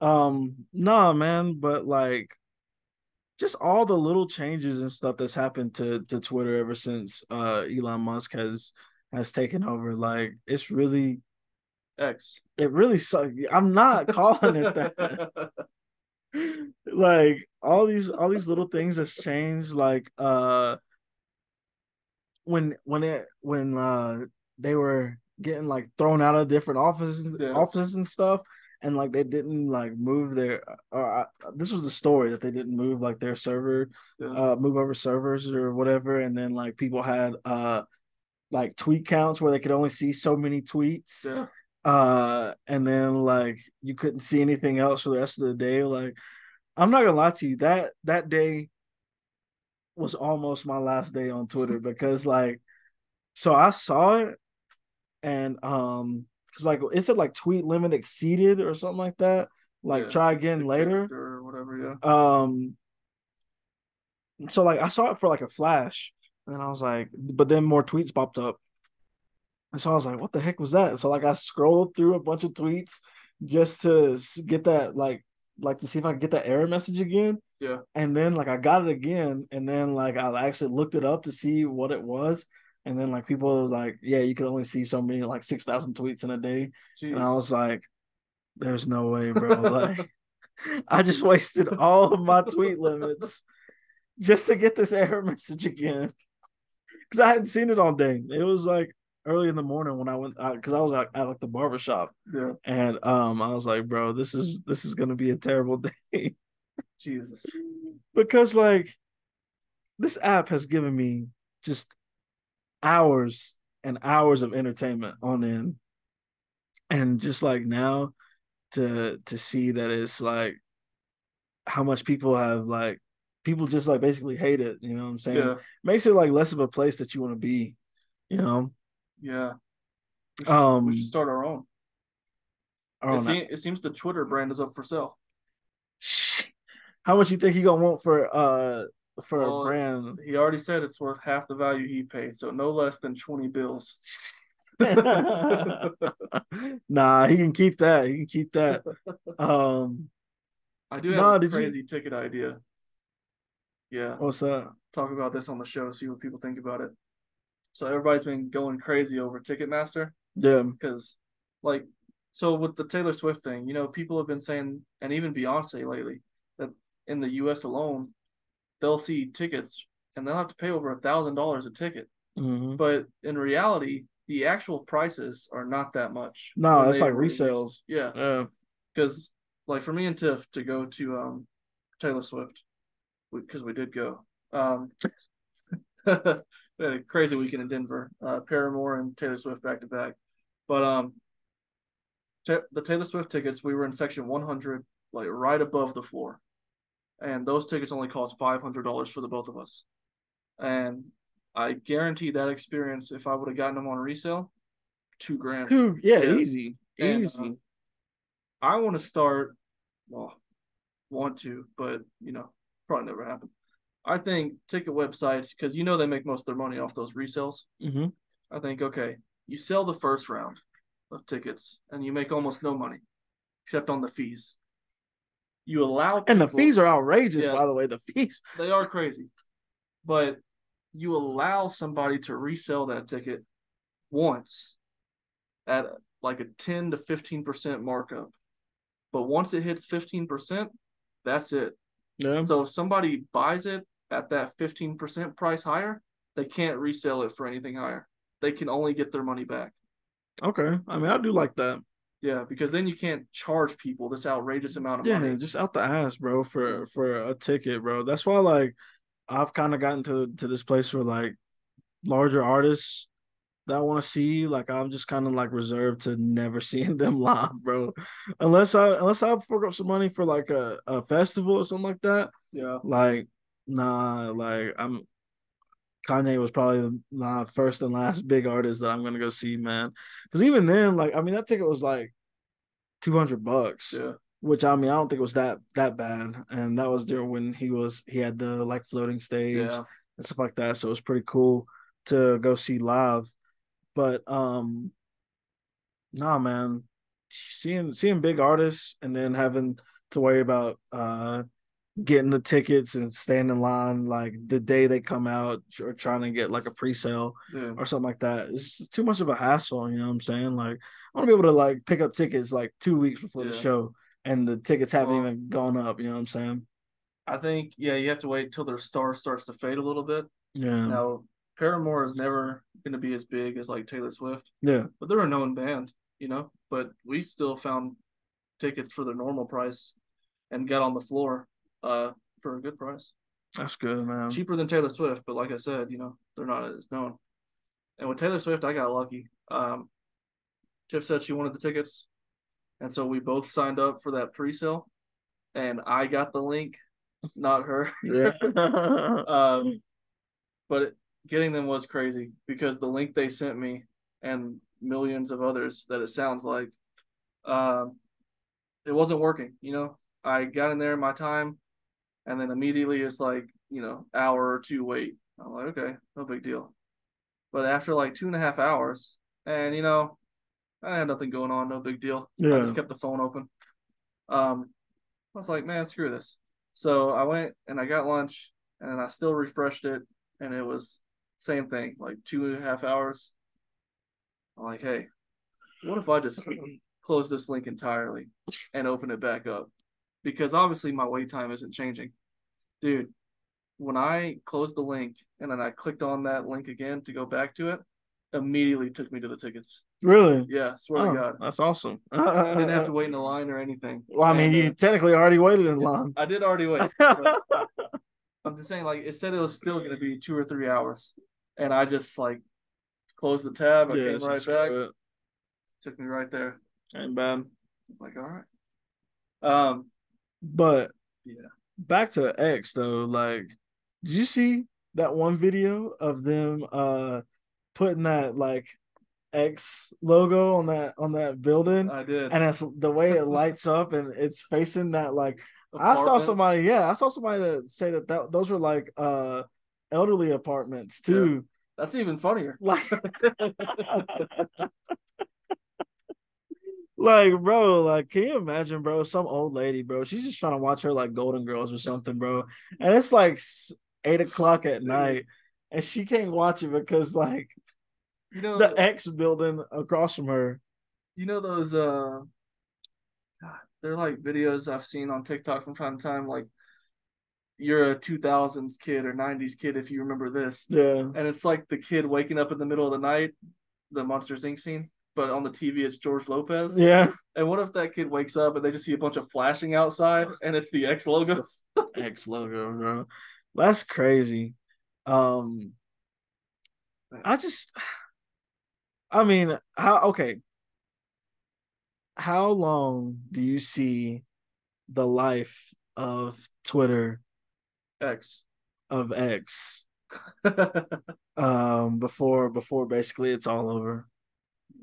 Um, no, man, but like just all the little changes and stuff that's happened to to Twitter ever since uh Elon Musk has has taken over. Like it's really X. it really sucks. I'm not (laughs) calling it that. like all these all these little things that's changed. Like uh when when it when uh they were getting like thrown out of different offices Yeah. offices and stuff and like they didn't like move their or uh, this was the story that they didn't move like their server Yeah. uh move over servers or whatever and then like people had uh like tweet counts where they could only see so many tweets yeah. uh and then like you couldn't see anything else for the rest of the day like i'm not gonna lie to you that that day was almost my last day on twitter (laughs) because like so i saw it and um because like is it said like tweet limit exceeded or something like that like Yeah. try again later Or whatever, yeah. um so like I saw it for like a flash and I was like but then more tweets popped up. And so I was like what the heck was that? So like I scrolled through a bunch of tweets just to get that like like to see if I could get that error message again. Yeah. And then like I got it again and then like I actually looked it up to see what it was and then like people was like yeah you could only see so many like 6000 tweets in a day Jeez. and I was like, there's no way, bro. (laughs) Like, I just wasted all of my tweet limits just to get this error message again. Because I hadn't seen it all day. It was like early in the morning when I went because I was at, at like the barber shop yeah. and um I was like, bro, this is this is gonna be a terrible day. Jesus. (laughs) because like this app has given me just hours and hours of entertainment on end and just like now to to see that it's like how much people have like people just like basically hate it you know what i'm saying Yeah. makes it like less of a place that you want to be you know Yeah. We should, um we should start our own. It, don't it seems the Twitter brand is up for sale. how much you think you gonna want for uh for Well, a brand He already said it's worth half the value he paid, so no less than 20 bills. (laughs) nah, he can keep that. He can keep that. (laughs) Um, I do have No, a did you- crazy ticket idea. Yeah. what's that? talk about this on the show, see what people think about it. So everybody's been going crazy over Ticketmaster Yeah, because, like, so with the Taylor Swift thing, you know, people have been saying, and even Beyonce lately, that in the U.S. alone, they'll see tickets and they'll have to pay over a thousand dollars a ticket. Mhm. But in reality, the actual prices are not that much. No, when it's like were released. resales. Yeah, yeah, because like for me and Tiff to go to um Taylor Swift because we did go. Um, (laughs) we had a crazy weekend in Denver. Uh, Paramore and Taylor Swift back to back. But um, ta- the Taylor Swift tickets we were in section 100, like right above the floor, and those tickets only cost five hundred dollars for the both of us. And I guarantee that experience if I would have gotten them on resale, two grand. Dude, yeah, Yeah. easy, And, easy. uh, I want to start. Well, want to, but you know, probably never happen. I think ticket websites because you know they make most of their money off those resales. hmm I think okay, you sell the first round of tickets and you make almost no money, except on the fees. You allow And the fees are outrageous, Yeah. by the way. The fees. they are crazy, but you allow somebody to resell that ticket once at like a ten to fifteen percent markup, but once it hits fifteen percent, that's it. Yeah. So if somebody buys it at that fifteen percent price higher, they can't resell it for anything higher. They can only get their money back. Okay. I mean, I do like that. Yeah, because then you can't charge people this outrageous amount of Yeah, money. just out the ass, bro, for mm. for a ticket, bro. That's why like I've kind of gotten to to this place where like larger artists that I want to see, like I'm just kind of like reserved to never (laughs) seeing them live, bro. Unless I unless I fork up some money for like a, a festival or something like that. Yeah. Like, nah, like I'm Kanye was probably the first and last big artist that I'm gonna go see, man. Because even then, like, I mean, that ticket was like two hundred bucks Yeah. which I mean I don't think it was that that bad, and that was during when he was he had the like floating stage Yeah. and stuff like that, so it was pretty cool to go see live. But um, nah, man, seeing seeing big artists and then having to worry about uh getting the tickets and staying in line like the day they come out or trying to get like a pre-sale Yeah. or something like that. It's too much of a hassle, you know what I'm saying? Like I want to be able to like pick up tickets like two weeks before the show and the tickets haven't Well- even gone up, you know what I'm saying? I think yeah, you have to wait till their star starts to fade a little bit. Yeah. Now, Paramore is never going to be as big as like Taylor Swift, Yeah. but they're a known band, you know. But we still found tickets for the normal price and got on the floor uh, for a good price, That's good, man. cheaper than Taylor Swift. But like I said, you know, they're not as known. And with Taylor Swift, I got lucky. Um, Tiff said she wanted the tickets, and so we both signed up for that pre-sale, and I got the link, not her. Yeah. (laughs) um, but it, getting them was crazy because the link they sent me and millions of others that it sounds like, um, it wasn't working. You know, I got in there in my time, and then immediately it's like you know hour or two wait. I'm like, okay, no big deal. But after like two and a half hours, and you know, I had nothing going on, no big deal. Yeah. I just kept the phone open. Um, I was like, man, screw this. So I went and I got lunch, and I still refreshed it, and it was same thing, like two and a half hours. I'm like, hey, what if I just (laughs) close this link entirely and open it back up? Because obviously my wait time isn't changing, dude. When I closed the link and then I clicked on that link again to go back to it, immediately took me to the tickets. Really? Yeah, swear Oh, to God. that's awesome. I didn't have to wait in a line or anything. Well, I mean, And, you uh, technically already waited in line. I did already wait. (laughs) I'm just saying, like, it said it was still going to be two or three hours, and I just like closed the tab. I came right back. it. Took me right there. Ain't bad. It's like, all right. Um, But Yeah. back to X though, like, did you see that one video of them uh putting that like X logo on that on that building? I did. and it's the way it lights up and it's facing that like I saw somebody yeah I saw somebody that say that, that those were like uh elderly apartments too That's even funnier. like (laughs) (laughs) like bro like can you imagine bro some old lady bro she's just trying to watch her like Golden Girls or something bro and it's like eight o'clock at night and she can't watch it because like You know, the X building across from her you know those uh, God, they're like videos I've seen on TikTok from time to time. Like, you're a 2000s kid or 90s kid if you remember this, yeah and it's like the kid waking up in the middle of the night, the Monsters Inc. scene. But on the TV, it's George Lopez. yeah And what if that kid wakes up and they just see a bunch of flashing outside and it's the X logo? X logo, bro. That's crazy. Um I just I mean, how okay. How long do you see the life of Twitter X. of X? (laughs) um before before basically it's all over.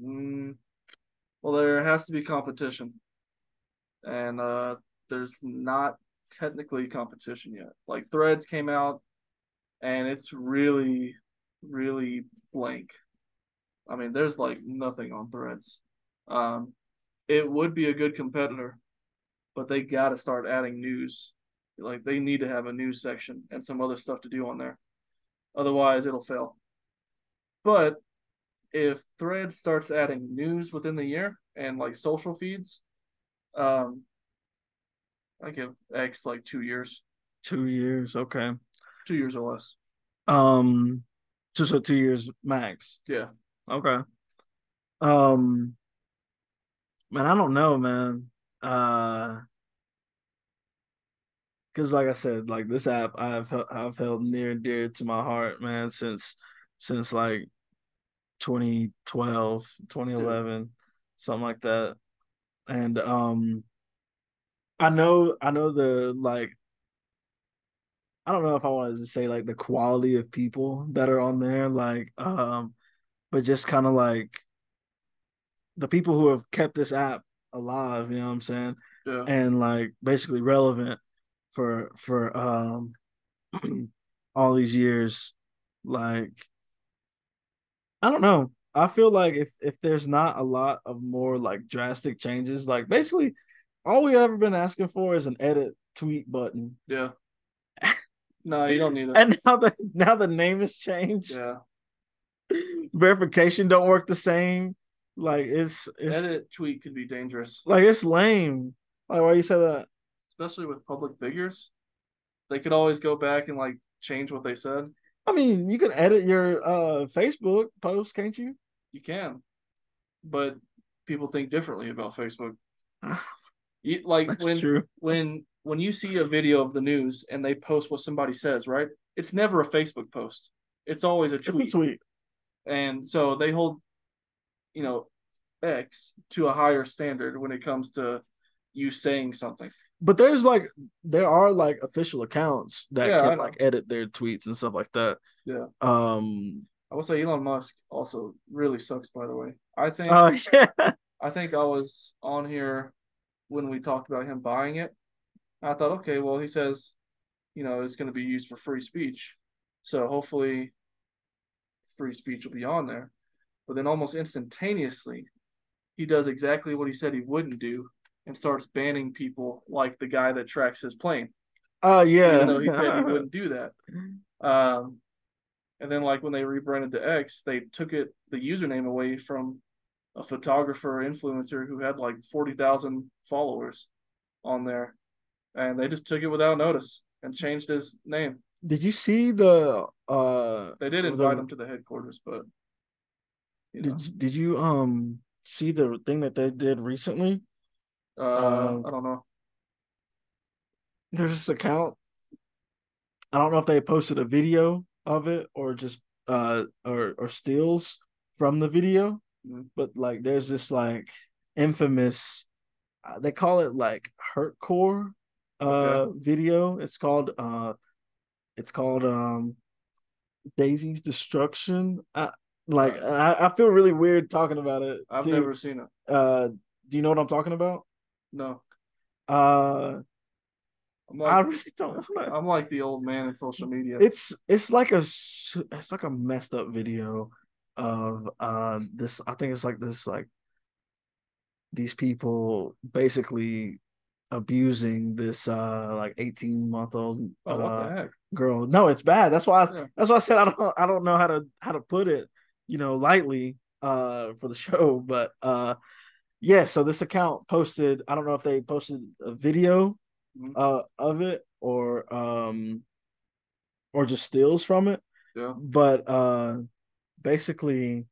Mm, well, there has to be competition, and uh, there's not technically competition yet. Like Threads came out, and it's really, really blank. I mean, there's like nothing on Threads. Um, it would be a good competitor, but they got to start adding news. Like they need to have a news section and some other stuff to do on there. Otherwise, it'll fail. But if Thread starts adding news within the year and like social feeds, um, I give X like two years. Two years, okay. Two years or less. Um, just so two years max. Yeah. Okay. Um, man, I don't know, man. Uh, because like I said, like this app, I've I've held near and dear to my heart, man, since since like 2012, 2011, yeah. something like that. And um I know I know the like I don't know if I wanted to say like the quality of people that are on there, like um, but just kind of like the people who have kept this app alive, you know what I'm saying? Yeah. And like basically relevant for for um (clears throat) all these years. Like I don't know. I feel like if if there's not a lot of more like drastic changes, like basically all we ever been asking for is an edit tweet button. Yeah. (laughs) No, you don't need it. and now the now the name has changed. Yeah. (laughs) Verification don't work the same. Like it's, it's edit tweet could be dangerous. Like it's lame. Like why you say that? Especially with public figures, they could always go back and like change what they said. I mean, you can edit your uh Facebook post, can't you? You can, but people think differently about Facebook. (sighs) you, like That's when true. when when you see a video of the news and they post what somebody says, right? It's never a Facebook post. It's always a tweet. A tweet. And so they hold, you know, X to a higher standard when it comes to you saying something. But there's like there are like official accounts that yeah, can like edit their tweets and stuff like that. Yeah. Um I would say Elon Musk also really sucks by the way. I think uh, (laughs) yeah. I think I was on here when we talked about him buying it. I thought, okay, well he says, you know, it's gonna be used for free speech. So hopefully free speech will be on there. But then almost instantaneously, he does exactly what he said he wouldn't do and starts banning people like the guy that tracks his plane. Oh uh, yeah. Even though he said he (laughs) wouldn't do that. Um, and then like when they rebranded the X, they took it the username away from a photographer influencer who had like forty thousand followers on there, and they just took it without notice and changed his name. Did you see the? uh They did invite the, him to the headquarters, but you know. did did you um see the thing that they did recently? Uh, uh, I don't know. There's this account. I don't know if they posted a video of it or just uh or or steals from the video, mm-hmm. but like there's this like infamous. Uh, they call it like hurtcore uh okay. video. It's called uh it's called um Daisy's Destruction. I, like I, I feel really weird talking about it. I've too. never seen it. Uh do you know what I'm talking about? No. Uh, like, I really don't. I'm like the old man in social media. It's it's like a it's like a messed up video of uh this. I think it's like this like these people basically abusing this uh like 18 month old oh, uh, girl. No, it's bad. That's why I, yeah. that's why I said I don't I don't know how to how to put it, you know, lightly uh for the (laughs) show, but uh yeah, so this account posted, I don't know if they posted a video mm-hmm. uh of it or um or just steals from it. Yeah. But uh basically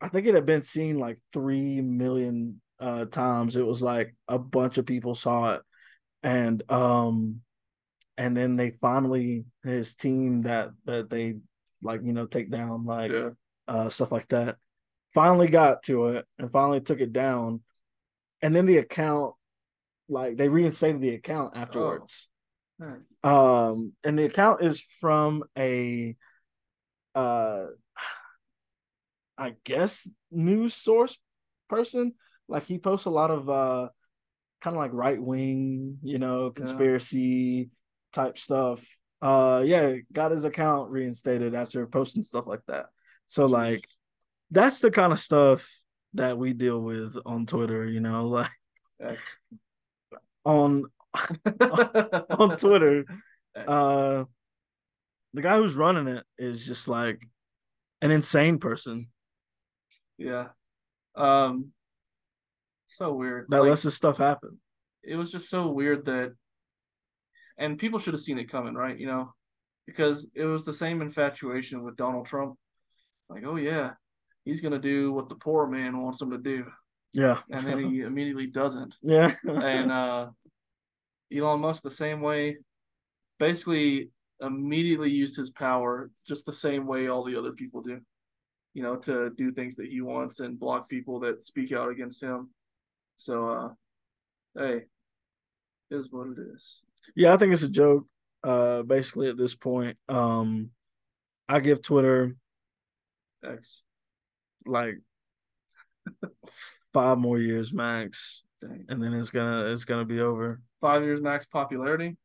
I think it had been seen like 3 million uh times. It was like a bunch of people saw it and um and then they finally his team that that they like you know take down like yeah. uh stuff like that finally got to it and finally took it down. And then the account, like they reinstated the account afterwards. Oh. Um, and the account is from a uh I guess news source person. Like he posts a lot of uh kind of like right wing, you know, conspiracy yeah. type stuff. Uh yeah, got his account reinstated after posting stuff like that. So like that's the kind of stuff that we deal with on Twitter, you know, (laughs) like on (laughs) on Twitter. Uh the guy who's running it is just like an insane person. Yeah. Um so weird. That like, lets this stuff happen. It was just so weird that and people should have seen it coming, right? You know, because it was the same infatuation with Donald Trump. Like, oh yeah, he's gonna do what the poor man wants him to do. Yeah. And then he (laughs) immediately doesn't. Yeah. and uh Elon Musk the same way, basically immediately used his power just the same way all the other people do. You know, to do things that he wants and block people that speak out against him. So uh hey, is what it is. Yeah, I think it's a joke. Uh basically at this point. Um I give Twitter X like five more years max. Dang. And then it's gonna it's gonna be over. Five years max popularity.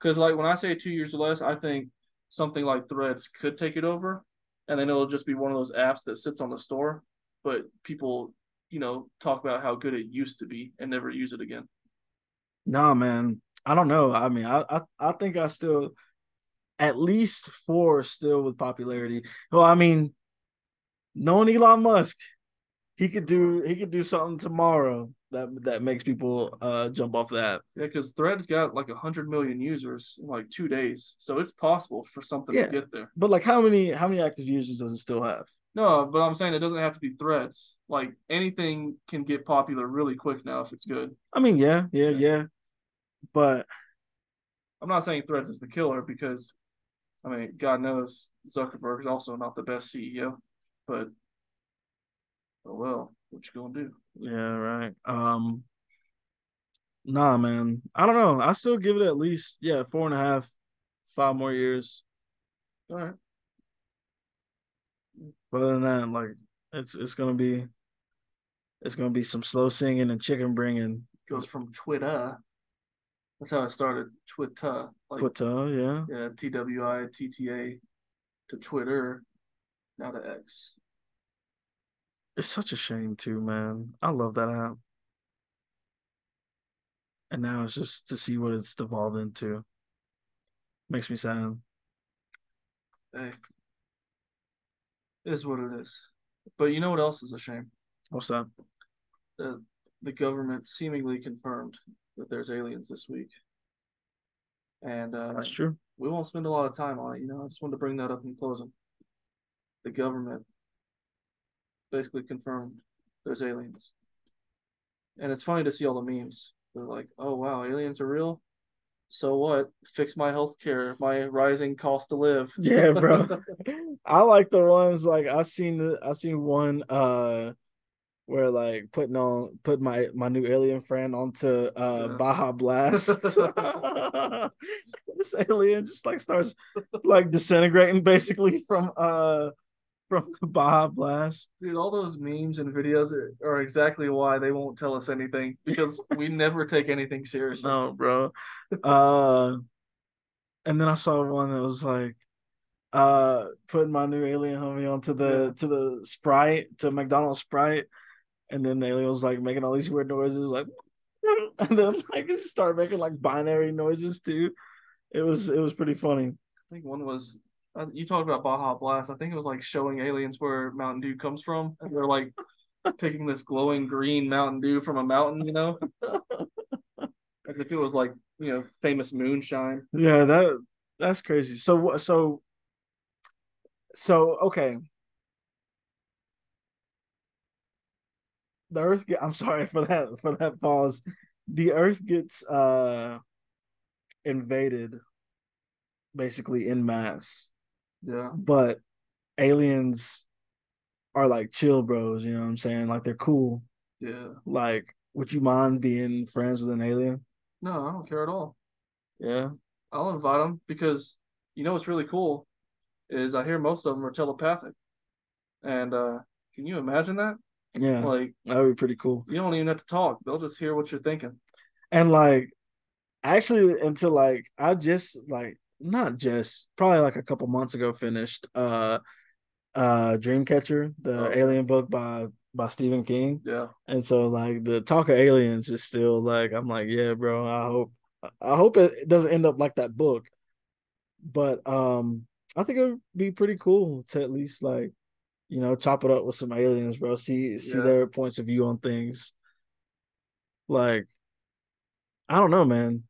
Because like when I say two years or less, I think something like Threads could take it over, and then it'll just be one of those apps that sits on the store, but people, you know, talk about how good it used to be and never use it again. Nah, man, I don't know. I mean, I I, I think I still at least four still with popularity. Well, I mean, knowing Elon Musk, he could do he could do something tomorrow that that makes people uh jump off that. Yeah, because Threads got like a hundred million users in like two days, so it's possible for something yeah. to get there. But like, how many how many active users does it still have? No, but I'm saying it doesn't have to be Threads. Like anything can get popular really quick now if it's good. I mean, yeah, yeah, yeah. But I'm not saying Threads is the killer because, I mean, God knows Zuckerberg is also not the best CEO, but oh well, what you gonna do? Yeah, right. Um, nah, man. I don't know. I still give it at least yeah four and a half, five more years. All right. But other than that, like it's it's gonna be it's gonna be some slow singing and chicken bringing. Goes from Twitter. That's how I started. Twitter. Like, Twitter, yeah. Yeah, T W I T T A to Twitter, now to X. It's such a shame too, man. I love that app. And now it's just to see what it's devolved into. Makes me sad. Hey. It is what it is. But you know what else is a shame? What's that? The the government seemingly confirmed that there's aliens this week. And uh, that's true. We won't spend a lot of time on it, you know. I just wanted to bring that up in closing. The government basically confirmed there's aliens. And it's funny to see all the memes. They're like, oh wow, aliens are real. So what? Fix my health care, my rising cost to live. (laughs) Yeah, bro. (laughs) I like the ones like I've seen the I've seen one uh where like putting on put my my new alien friend onto uh yeah. Baja Blast. (laughs) this alien just like starts like disintegrating basically from uh from the Baja Blast. Dude, all those memes and videos are, are, exactly why they won't tell us anything because we never take anything seriously. No, bro. Uh, and then I saw one that was like, uh, putting my new alien homie onto the yeah. to the Sprite to McDonald's Sprite, and then the alien was like making all these weird noises, like, (laughs) and then like it started making like binary noises too. It was it was pretty funny. I think one was uh, you talked about Baja Blast. I think it was like showing aliens where Mountain Dew comes from, and they're like (laughs) picking this glowing green Mountain Dew from a mountain, you know, (laughs) as if it was like you know famous moonshine. Yeah, that that's crazy. So so so okay. The Earth. Get, I'm sorry for that for that pause. The Earth gets uh invaded basically in mass yeah. But aliens are like chill bros, you know what I'm saying? Like they're cool. Yeah. Like, would you mind being friends with an alien? No, I don't care at all. Yeah. I'll invite them because you know what's really cool is I hear most of them are telepathic. And uh, can you imagine that? Yeah, Like that would be pretty cool. you don't even have to talk; they'll just hear what you're thinking. And like, actually, until like I just like not just probably like a couple months ago finished uh uh Dreamcatcher, the Oh. alien book by by Stephen King. Yeah, And so like the talk of aliens is still like I'm like, yeah, bro, I hope I hope it doesn't end up like that book. But um I think it would be pretty cool to at least like, you know, chop it up with some aliens, bro. See see Yeah. their points of view on things. Like I don't know, man.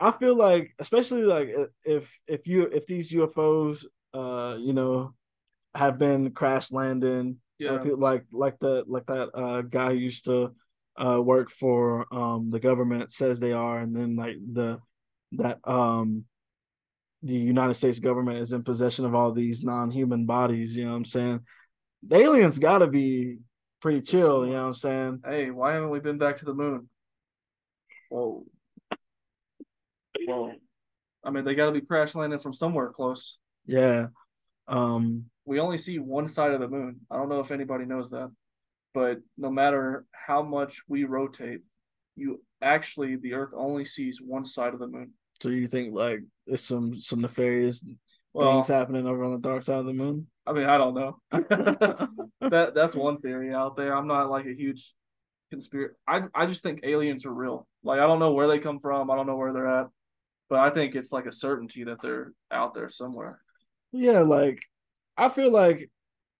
I feel like especially like if if you if these UFOs uh you know have been crash landing yeah, like like like the like that uh guy who used to uh work for um the government says they are and then like the that um the United States government is in possession of all these non-human bodies, you know what I'm saying? The aliens gotta be pretty chill, you know what I'm saying? Hey, why haven't we been back to the moon? Whoa. Whoa. I mean, they got to be crash landing from somewhere close. Yeah. Um We only see one side of the moon. I don't know if anybody knows that, but no matter how much we rotate, you actually the Earth only sees one side of the moon. so you think like there's some some nefarious Well, things happening over on the dark side of the moon? I mean, I don't know. (laughs) that that's one theory out there. I'm not like a huge conspiracy. I I just think aliens are real. Like I don't know where they come from. I don't know where they're at, but I think it's like a certainty that they're out there somewhere. Yeah, like I feel like,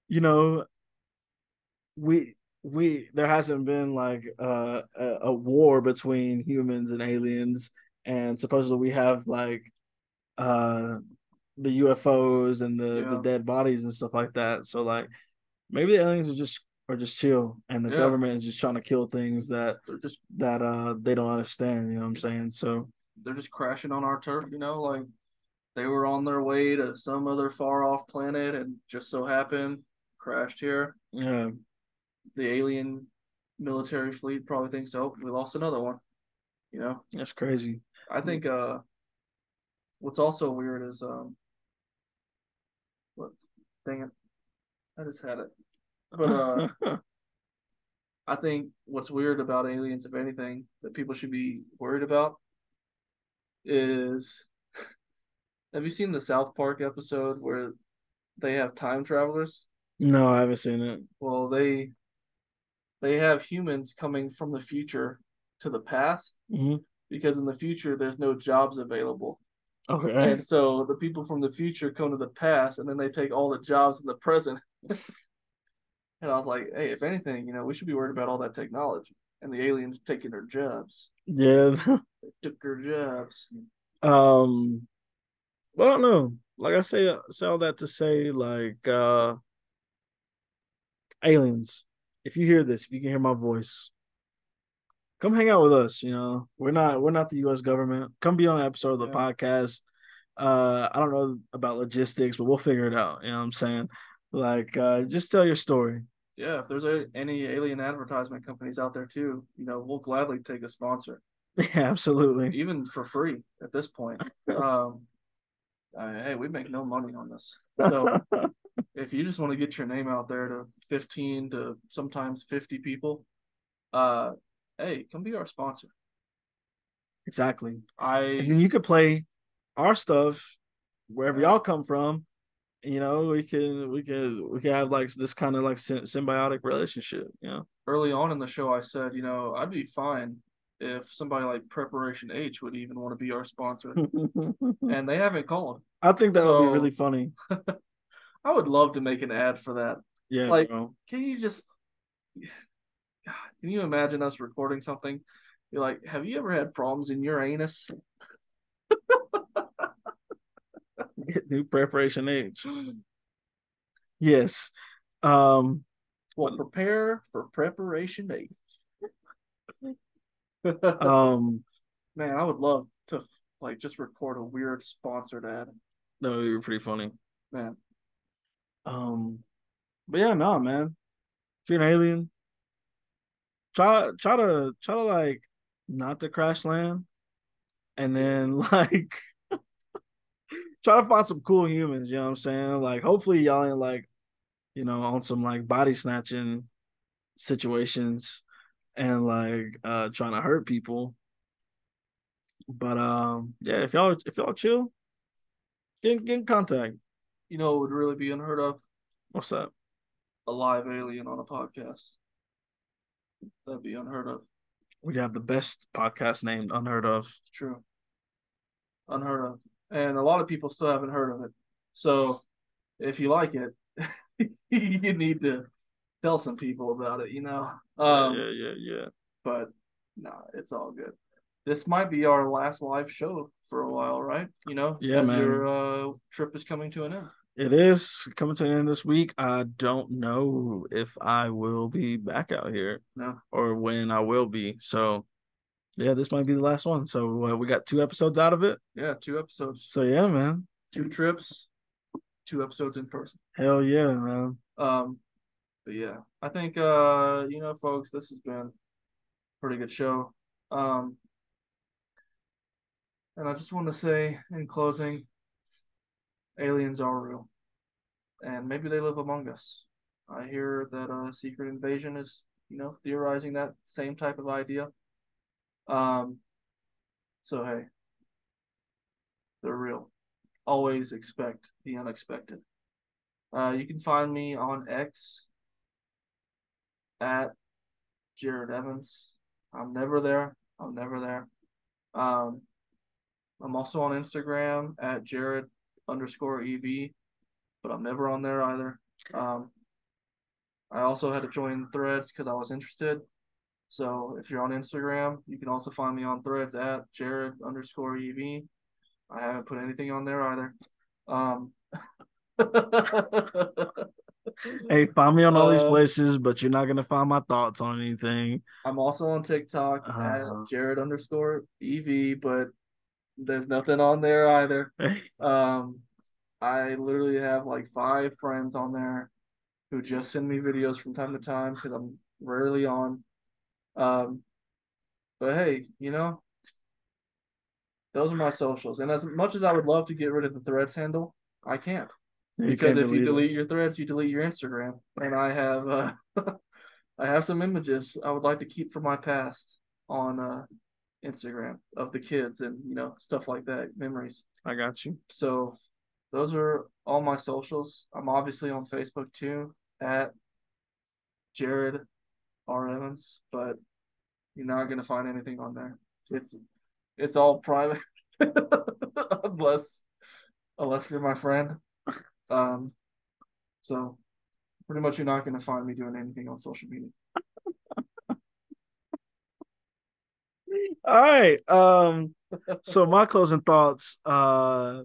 you know, we we there hasn't been like uh, a a war between humans and aliens, and supposedly we have like uh the UFOs and the the dead bodies and stuff like that. So like maybe the aliens are just are just chill, and the Yeah. government is just trying to kill things that just that uh they don't understand. You know what I'm saying? So they're just crashing on our turf. You know, like they were on their way to some other far off planet and just so happened crashed here. yeah, The alien military fleet probably thinks, oh, we lost another one. You know, that's crazy. I think uh, what's also weird is um, what? Dang it, I just had it. But uh, (laughs) I think what's weird about aliens, if anything, that people should be worried about is have you seen the South Park episode where they have time travelers? no, I haven't seen it. Well, they they have humans coming from the future to the past Mhm. because in the future there's no jobs available. Okay. And so the people from the future come to the past and then they take all the jobs in the present. (laughs) and I was like, hey, if anything, you know, we should be worried about all that technology and the aliens taking their jobs. Yeah. (laughs) They took their jobs. Um well no. Like I say say all that to say like uh aliens. If you hear this, if you can hear my voice, come hang out with us, you know. We're not we're not the US government. Come be on an episode of the Yeah. podcast. Uh I don't know about logistics, but we'll figure it out, you know what I'm saying? Like uh just tell your story. Yeah, if there's a, any alien advertisement companies out there too, you know, we'll gladly take a sponsor, Yeah, (laughs) absolutely. even for free at this point. Um, uh, hey, we make no money on this. So (laughs) if you just want to get your name out there to 15 to sometimes 50 people, uh, hey, come be our sponsor. exactly. And I then you could play our stuff wherever y'all come from. You know, we can we can we can have like this kind of like symbiotic relationship. You know, early on in the show I said, you know, I'd be fine if somebody like Preparation H would even want to be our sponsor, (laughs) and they haven't called. I think that would be really funny. (laughs) I would love to make an ad for that. Yeah, like- bro. Can you just, God, (sighs) can you imagine us recording something? You're like, have you ever had problems in your anus? (laughs) New Preparation H. (gasps) Yes. Um. Well, prepare for Preparation H. Um. (laughs) Man, I would love to like just record a weird sponsored ad. That would be pretty funny. Man, Um. But yeah, no, man. If you're an alien, try try to try to like not to crash land, and then (laughs) like try try to find some cool humans. You know what I'm saying? Like, hopefully, y'all ain't like, you know, on some like body snatching situations and like uh trying to hurt people. But um, yeah, if y'all if y'all chill, get get in contact. You know, it would really be unheard of What's that? a live alien on a podcast. That'd be unheard of. We have the best podcast named Unheard of. True. Unheard of. And a lot of people still haven't heard of it. So if you like it, (laughs) you need to tell some people about it, you know? Um, yeah, yeah, yeah. But no, nah, it's all good. This might be our last live show for a while, right? You know, Yeah, man. your uh, trip is coming to an end. It is coming to an end this week. I don't know if I will be back out here No, or when I will be. So, yeah, this might be the last one. So uh, we got two episodes out of it. yeah, two episodes, So yeah, man. two trips, two episodes in person. Hell yeah, man. Um, but yeah, I think uh, you know, folks, this has been pretty good show. Um, and I just want to say in closing, aliens are real, and maybe they live among us. I hear that a secret invasion is, you know, theorizing that same type of idea. Um, so hey, they're real. Always expect the unexpected. Uh, you can find me on X at Jerod Evans. I'm never there. I'm never there. Um, I'm also on Instagram at Jerod underscore EV, but I'm never on there either. Um, I also had to join Threads because I was interested. So if you're on Instagram, you can also find me on Threads at Jerod underscore EV. I haven't put anything on there either. Um, (laughs) Hey, find me on all these Uh, places, but you're not gonna find my thoughts on anything. I'm also on TikTok Uh-huh. at Jerod underscore EV, but there's nothing on there either. Um, I literally have like five friends on there who just send me videos from time to time because I'm rarely on. Um, but hey, you know, those are my socials. And as much as I would love to get rid of the Threads handle, I can't because can't if you it. delete your Threads, you delete your Instagram. And I have uh, (laughs) I have some images I would like to keep from my past on uh, Instagram of the kids and you know stuff like that, memories. I got you. So those are all my socials. I'm obviously on Facebook too at Jerod R Evans, but you're not gonna find anything on there. It's it's all private (laughs) unless unless you're my friend. Um so pretty much you're not gonna find me doing anything on social media. All right. Um. So my closing thoughts. Uh.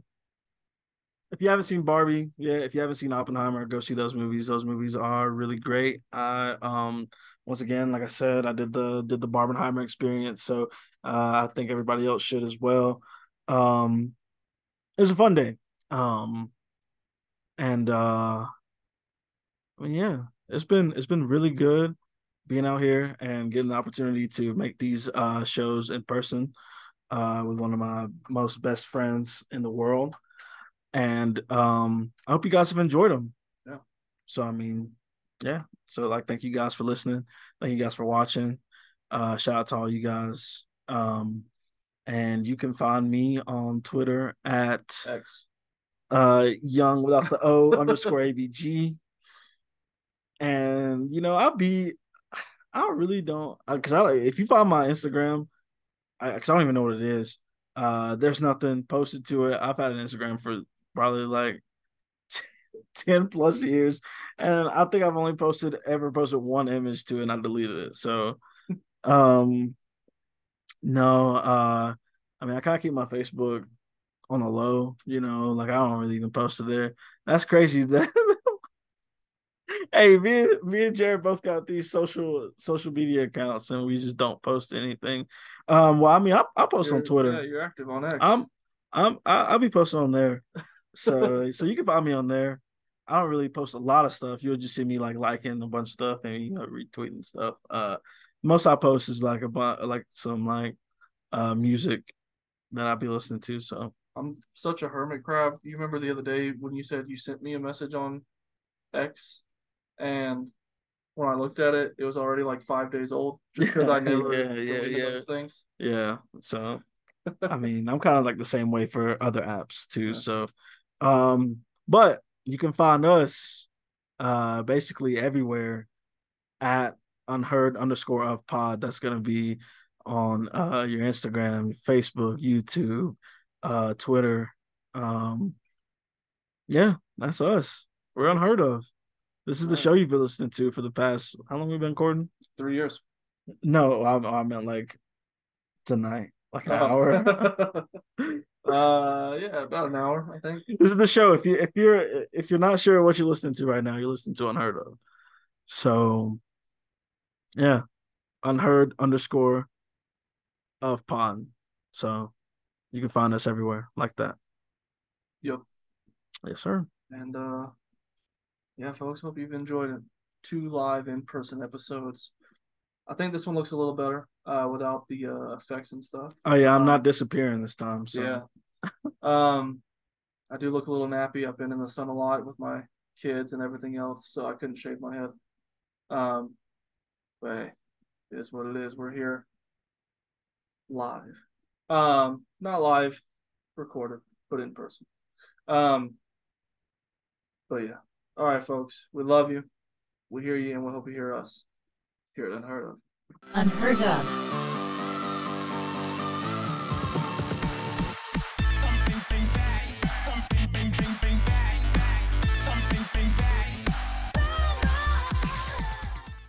If you haven't seen Barbie, yeah, if you haven't seen Oppenheimer, go see those movies. Those movies are really great. I um once again, like I said, I did the did the Barbenheimer experience, so uh, I think everybody else should as well. Um, it was a fun day. Um, and uh, I mean, yeah, it's been it's been really good being out here and getting the opportunity to make these uh shows in person uh with one of my most best friends in the world. And um I hope you guys have enjoyed them. Yeah. So I mean, yeah. So like thank you guys for listening. Thank you guys for watching. Uh shout out to all you guys. Um and you can find me on Twitter at X. uh young without the O (laughs) underscore ABG. And you know, I'll be I really don't because I if you find my Instagram, I because I don't even know what it is. Uh, there's nothing posted to it. I've had an Instagram for probably like (laughs) 10 plus years, and I think I've only posted ever posted one image to it, and I deleted it. So, (laughs) um, no, uh, I mean, I kind of keep my Facebook on the low, you know, like I don't really even post it there. That's crazy. (laughs) That hey, me, me and Jerod both got these social social media accounts, and we just don't post anything. Um, well, I mean, I, I post on You're- Twitter. Yeah, you're active on X. I'm I'm I, I'll be posting on there. So (laughs) so you can find me on there. I don't really post a lot of stuff. You'll just see me like liking a bunch of stuff and you know retweeting stuff. Uh most I post is like about like some like uh music that I'll be listening to. So I'm such a hermit crab. You remember the other day when you said you sent me a message on X, and when I looked at it, it was already like five days old (laughs) just because I never Yeah, yeah, yeah. those things. Yeah. So (laughs) I mean, I'm kind of like the same way for other apps too. Yeah. So um, but you can find us uh basically everywhere at unheard underscore of pod. That's gonna be on uh your Instagram, Facebook, YouTube, uh Twitter. Um yeah, that's us. We're unheard of. This is the show you've been listening to for the past how long we've been recording? Three years. No, I, I meant like tonight, like an Oh. hour. (laughs) uh, yeah, about an hour, I think. this is the show. If you if you're if you're not sure what you're listening to right now, you're listening to Unheard of. So yeah. Unheard underscore of pond. So you can find us everywhere like that. Yep. Yes, sir. And uh, yeah, folks, hope you've enjoyed it. Two live in person episodes. I think this one looks a little better uh, without the uh, effects and stuff. Oh yeah, I'm Um, not disappearing this time. So Yeah. (laughs) um, I do look a little nappy. I've been in the sun a lot with my kids and everything else, so I couldn't shave my head. Um, but hey, it is what it is. We're here live. Um, not live, recorded, but in person. Um, but yeah. All right, folks. We love you. We hear you, and we hope you hear us. Here at Unheard of. Unheard of.